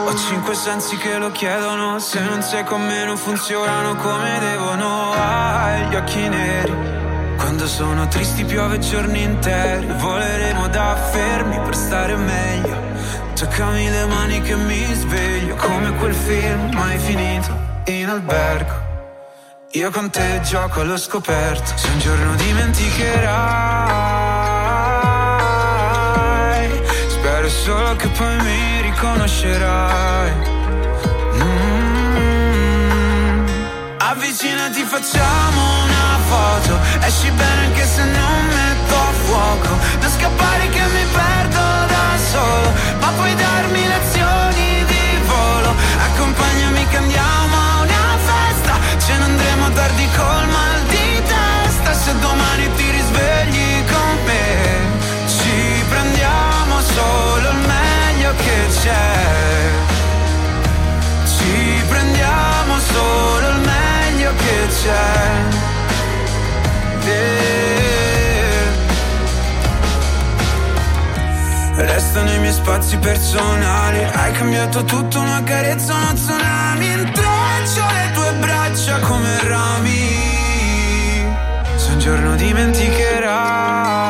Ho cinque sensi che lo chiedono. Se non sei con me non funzionano come devono. Hai gli occhi neri. Quando sono tristi piove giorni interi. Voleremo da fermi per stare meglio. Toccami le mani che mi sveglio Come quel film mai finito in albergo Io con te gioco allo scoperto, se un giorno dimenticherai, spero solo che poi mi riconoscerai. Mm. Avvicinati, facciamo una foto, esci bene anche se non metto a fuoco, non scappare che mi perdo da solo, ma puoi darmi lezioni tardi col mal di testa, se domani ti risvegli con me, ci prendiamo solo il meglio che c'è, ci prendiamo solo il meglio che c'è. Yeah. Restano i miei spazi personali Hai cambiato tutto, una carezza, uno tsunami braccia come rami. Se un giorno dimenticherai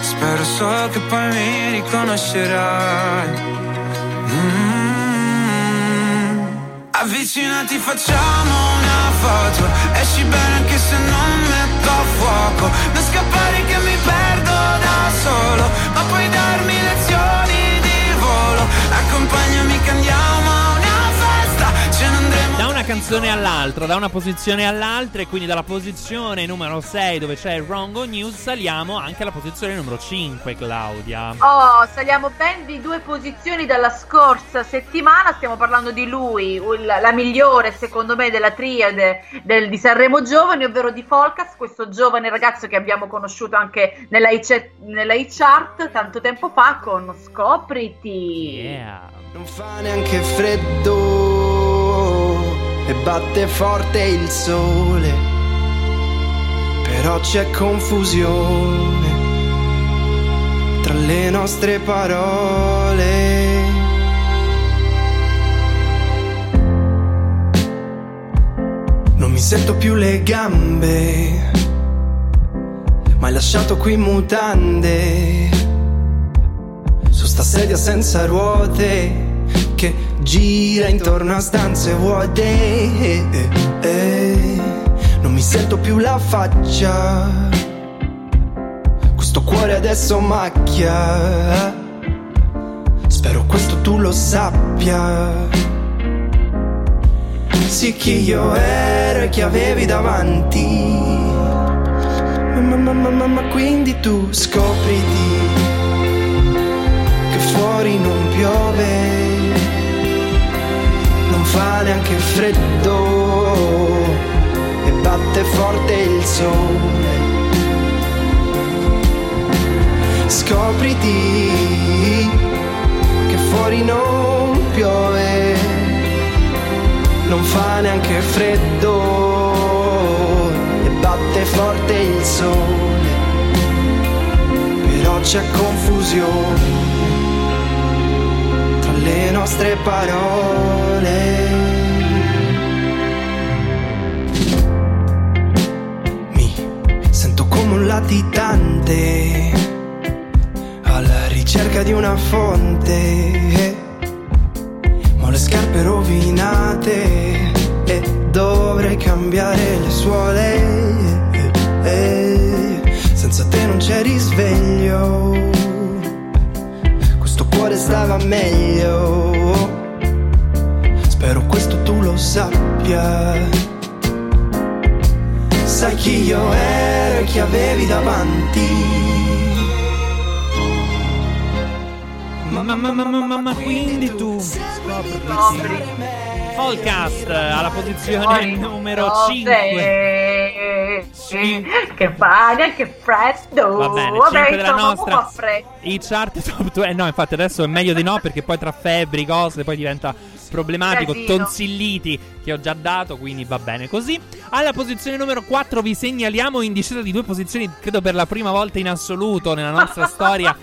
Spero solo che poi mi riconoscerai. Mm. Avvicinati, facciamo una foto. Esci bene anche se non metto a fuoco. Non scappare che mi perdo da solo Ma puoi darmi lezioni di volo. Accompagnami che una canzone all'altra, da una posizione all'altra e quindi dalla posizione numero 6 dove c'è Rongo News saliamo anche alla posizione numero 5 Claudia. Oh, saliamo ben di due posizioni dalla scorsa settimana, stiamo parlando di lui, la migliore secondo me della triade del- di Sanremo Giovani, ovvero di Folcas, questo giovane ragazzo che abbiamo conosciuto anche nella hit nella hit chart tanto tempo fa con Scopriti. Non fa neanche freddo e batte forte il sole, però c'è confusione tra le nostre parole. Non mi sento più le gambe, ma hai lasciato qui mutande. Su sta sedia senza ruote che gira intorno a stanze vuote. Eh, eh, eh. Non mi sento più la faccia, questo cuore adesso macchia. Spero questo tu lo sappia. Sì, chi io ero e chi avevi davanti. Ma, ma, ma, ma, ma quindi tu scopriti che fuori non piove, fa neanche freddo e batte forte il sole. Scopriti che fuori non piove, non fa neanche freddo e batte forte il sole, però c'è confusione le nostre parole. Un latitante alla ricerca di una fonte. Ma ho le scarpe rovinate e dovrei cambiare le suole. Senza te non c'è risveglio questo cuore stava meglio. Spero questo tu lo sappia. Sai chi io ero e chi avevi davanti. Mamma, mamma, mamma, ma quindi tu scopriti. Folcast alla posizione numero 5. Che pane, che freddo. Va bene, Vabbè, 5 della nostra. I chart top 2. No, infatti adesso è meglio di no perché poi tra febbri, cose, poi diventa problematico. Casino. Tonsilliti che ho già dato, quindi va bene così. Alla posizione numero 4 vi segnaliamo in discesa di due posizioni, credo per la prima volta in assoluto nella nostra storia.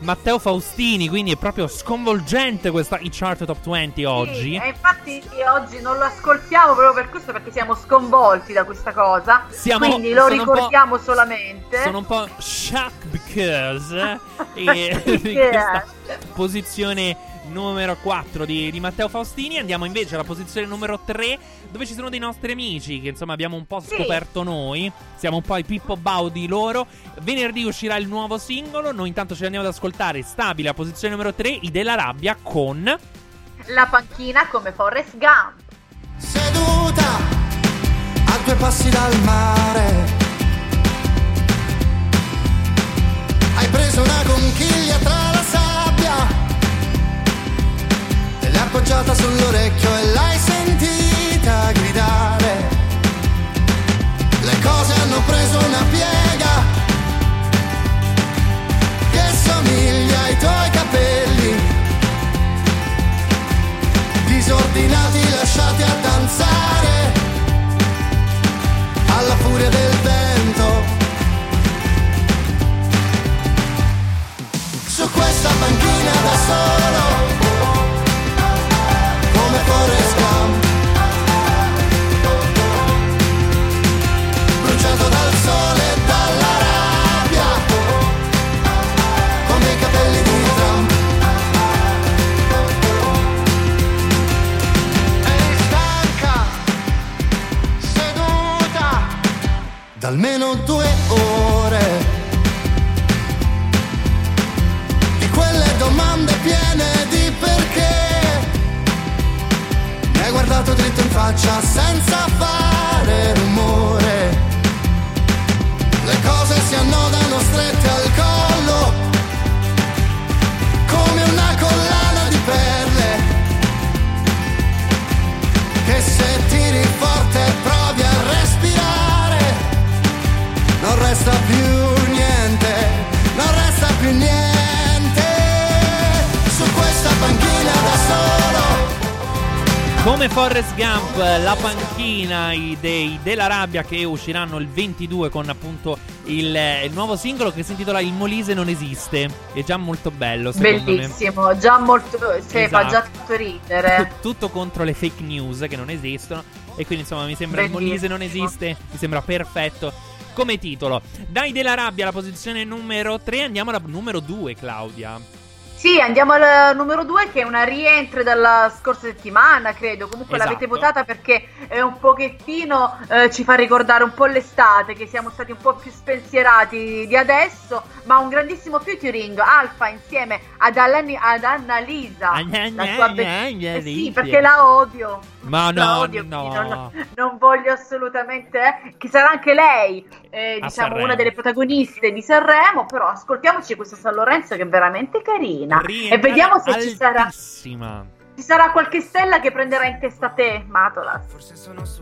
Matteo Faustini, quindi è proprio sconvolgente questa i chart top 20 oggi. E infatti oggi non lo ascoltiamo proprio per questo perché siamo sconvolti da questa cosa. Siamo- quindi lo ricordiamo solamente. Sono un po' shocked because e questa posizione numero 4 di, di Matteo Faustini. Andiamo invece alla posizione numero 3, dove ci sono dei nostri amici che insomma abbiamo un po' scoperto noi. Siamo un po' i Pippo Bau di loro. Venerdì uscirà il nuovo singolo. Noi intanto ci andiamo ad ascoltare stabile a posizione numero 3, I della rabbia con. La panchina come Forrest Gump. Seduta a due passi dal mare. Hai preso una conchiglia tra la sabbia l'hai appoggiata sull'orecchio e l'hai sentita gridare. Le cose hanno preso una piega che somiglia ai tuoi capelli disordinati lasciati a danzare alla furia del vento. Su questa panchina da solo, da almeno due ore. Di quelle domande piene di perché. Mi hai guardato dritto in faccia senza fare rumore. Le cose si annodano strette al Come Forrest Gump, la panchina i dei della rabbia che usciranno il 22 con appunto il, il nuovo singolo che si intitola Il Molise non esiste. È già molto bello, secondo me. Bellissimo, già molto. Sì, fa Esatto. già tutto ridere. Tutto contro le fake news che non esistono. E quindi insomma mi sembra il Bellissimo. Molise non esiste. Mi sembra perfetto come titolo. Dai della rabbia alla posizione numero 3. Andiamo alla numero 2, Claudia. Sì, andiamo al numero 2 che è una rientro dalla scorsa settimana, credo. Comunque Esatto. l'avete votata perché è un pochettino eh, ci fa ricordare un po' l'estate, che siamo stati un po' più spensierati di adesso, ma un grandissimo featuring Alfa insieme ad, Alani- ad Annalisa. la sua be- eh sì, perché la odio. Ma La no, odio, no. non, non voglio assolutamente eh, che sarà anche lei eh, diciamo Sanremo. una delle protagoniste di Sanremo però ascoltiamoci questa San Lorenzo che è veramente carina e vediamo se ci sarà, ci sarà qualche stella che prenderà in testa te Matola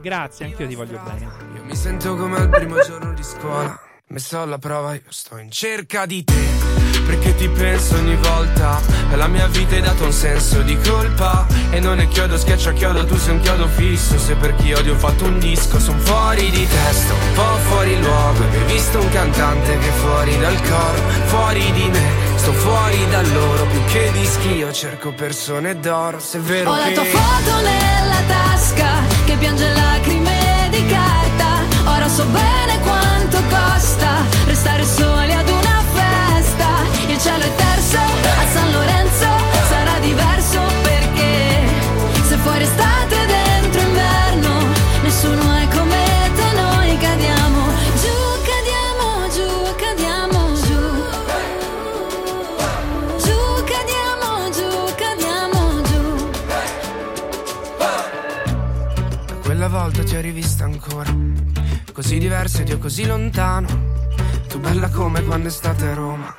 Grazie, anch'io ti voglio bene. Io mi sento come al primo giorno di scuola. Messo alla prova, io sto in cerca di te. Perché ti penso ogni volta. La mia vita hai dato un senso di colpa. E non è chiodo, schiaccia chiodo, tu sei un chiodo fisso. Se per chi odio ho fatto un disco, son fuori di testa, un po' fuori luogo. E hai visto un cantante che è fuori dal coro, fuori di me. Sto fuori da loro, più che dischi io cerco persone d'oro. Se è vero Ho la che. tua foto nella tasca che piange lacrime di carta. Ora so bene ti ho rivista ancora. Così diversa ed io così lontano. Tu bella come quando è estate a Roma.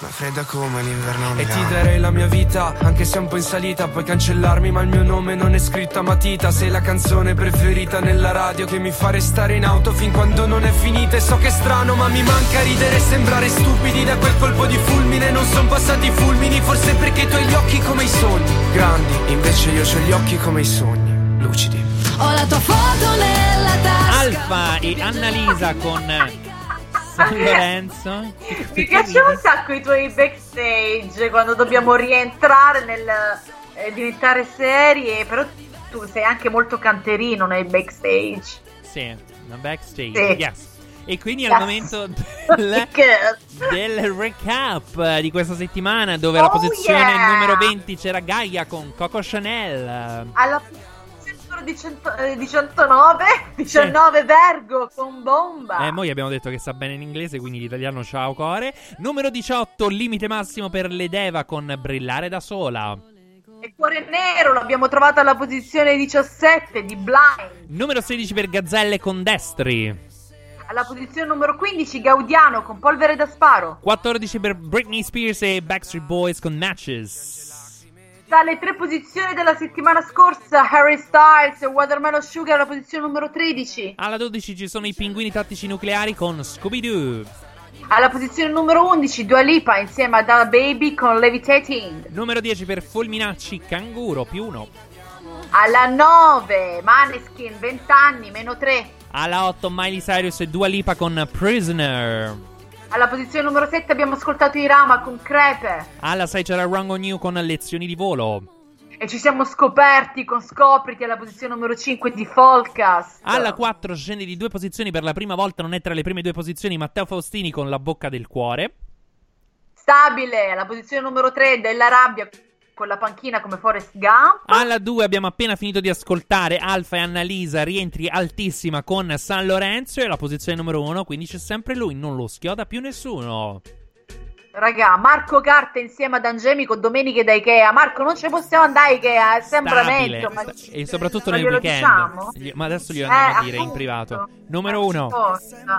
Ma fredda come l'inverno E ti darei la mia vita, anche se un po' in salita. Puoi cancellarmi, ma il mio nome non è scritto a matita. Sei la canzone preferita nella radio che mi fa restare in auto fin quando non è finita. E so che è strano, ma mi manca ridere e sembrare stupidi da quel colpo di fulmine. Non sono passati fulmini, forse perché tu hai gli occhi come i sogni. Grandi, invece io ho gli occhi come i sogni. Lucidi. Ho la tua foto nella tasca. Alfa e Annalisa con San Lorenzo. mi piacciono un sacco i tuoi backstage quando dobbiamo rientrare nel eh, diventare serie però tu sei anche molto canterino nei backstage Sì, una backstage. Sì. Yes. E quindi è il Yes. momento del, del recap di questa settimana dove alla Oh, posizione yeah. numero 20 c'era Gaia con Coco Chanel. Alla posizione numero 19, eh, 19, 19 Vergo con bomba. Eh, noi abbiamo detto che sta bene in inglese, quindi l'italiano ciao core. Numero 18, limite massimo per l'Edeva con Brillare da sola. E Cuore Nero l'abbiamo trovato alla posizione 17 di Blind. Numero 16 per Gazzelle con Destri. Alla posizione numero 15 Gaudiano con Polvere da Sparo. 14 per Britney Spears e Backstreet Boys con Matches. Dalle tre posizioni della settimana scorsa Harry Styles e Watermelon Sugar alla posizione numero 13. Alla 12 ci sono i pinguini tattici nucleari con Scooby-Doo. Alla posizione numero 11 Dua Lipa insieme a Da Baby con Levitating. Numero 10 per Fulminacci Canguro più 1. Alla 9 Maneskin 20 anni meno 3. Alla 8 Miley Cyrus e Dua Lipa con Prisoner. Alla posizione numero 7 abbiamo ascoltato Irama con Crepe. Alla 6 c'era Wrong on You con Lezioni di volo. E ci siamo scoperti con Scopriti alla posizione numero 5 di Folcast. Alla 4 scende di due posizioni per la prima volta, non è tra le prime due posizioni Matteo Faustini con La bocca del cuore. Stabile alla posizione numero 3 della rabbia con la panchina come Forest Gump. Alla 2 abbiamo appena finito di ascoltare Alfa e Annalisa, rientri altissima con San Lorenzo e la posizione numero 1, quindi c'è sempre lui, non lo schioda più nessuno. Raga, Marco Carte insieme ad Angemico Domeniche da Ikea. Marco, non ci possiamo andare a Ikea, è sempre Stabile. meglio. Ma... E soprattutto Ma nel weekend. diciamo? Ma adesso glielo Eh, andiamo a dire in appunto. privato. Numero 1. Forza.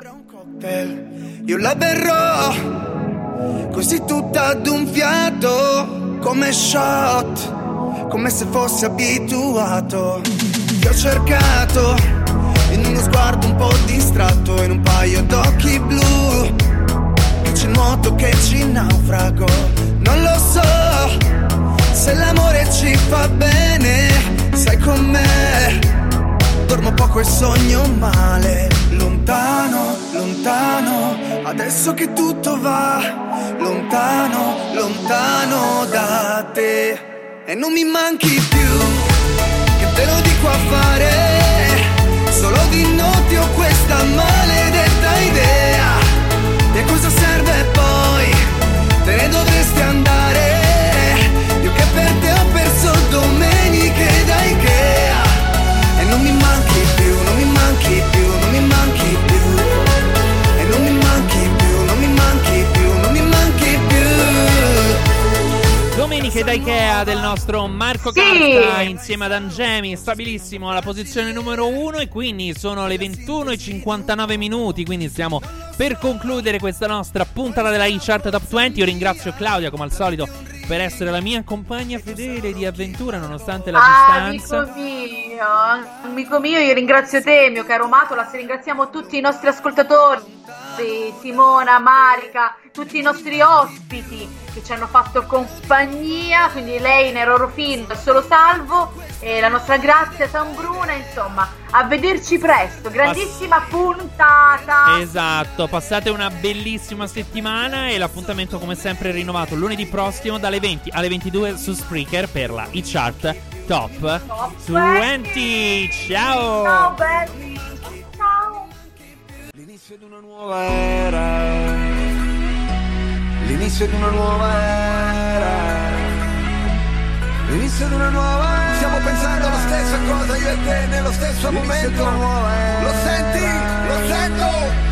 Io la berrò così tutta ad un fiato, come shot, come se fossi abituato. Ti ho cercato in uno sguardo un po' distratto, in un paio d'occhi blu. Che c'è nuoto, che ci naufrago. Non lo so se l'amore ci fa bene, sai com'è. Dormo poco e sogno male, lontano, lontano, adesso che tutto va, lontano, lontano da te. E non mi manchi più, che te lo dico a fare, solo di notte ho questa maledetta Domeniche da Ikea del nostro Marco Sì. Carta insieme ad Angemi, stabilissimo alla posizione numero 1 e quindi sono le 21 e 59 minuti, quindi stiamo per concludere questa nostra puntata della e-chart Top 20. Io ringrazio Claudia come al solito per essere la mia compagna fedele di avventura nonostante la Ah, distanza. amico mio, amico mio, io ringrazio te, mio caro Matolas, ringraziamo tutti i nostri ascoltatori, sì, Simona, Marica, tutti i nostri ospiti che ci hanno fatto compagnia, quindi lei, Nerorofin, Solo Salvo e la nostra Grazia San Bruna, insomma, a vederci presto, grandissima puntata. Esatto, passate una bellissima settimana e l'appuntamento come sempre è rinnovato lunedì prossimo dalle 20 alle 22 su Spreaker per la e-chart Top 20. Ciao! Ciao belli, ciao. L'inizio di una nuova era. L'inizio di una nuova era inizio di una nuova era. Stiamo pensando la stessa cosa io e te nello stesso L'inizio momento. Lo senti? Lo sento?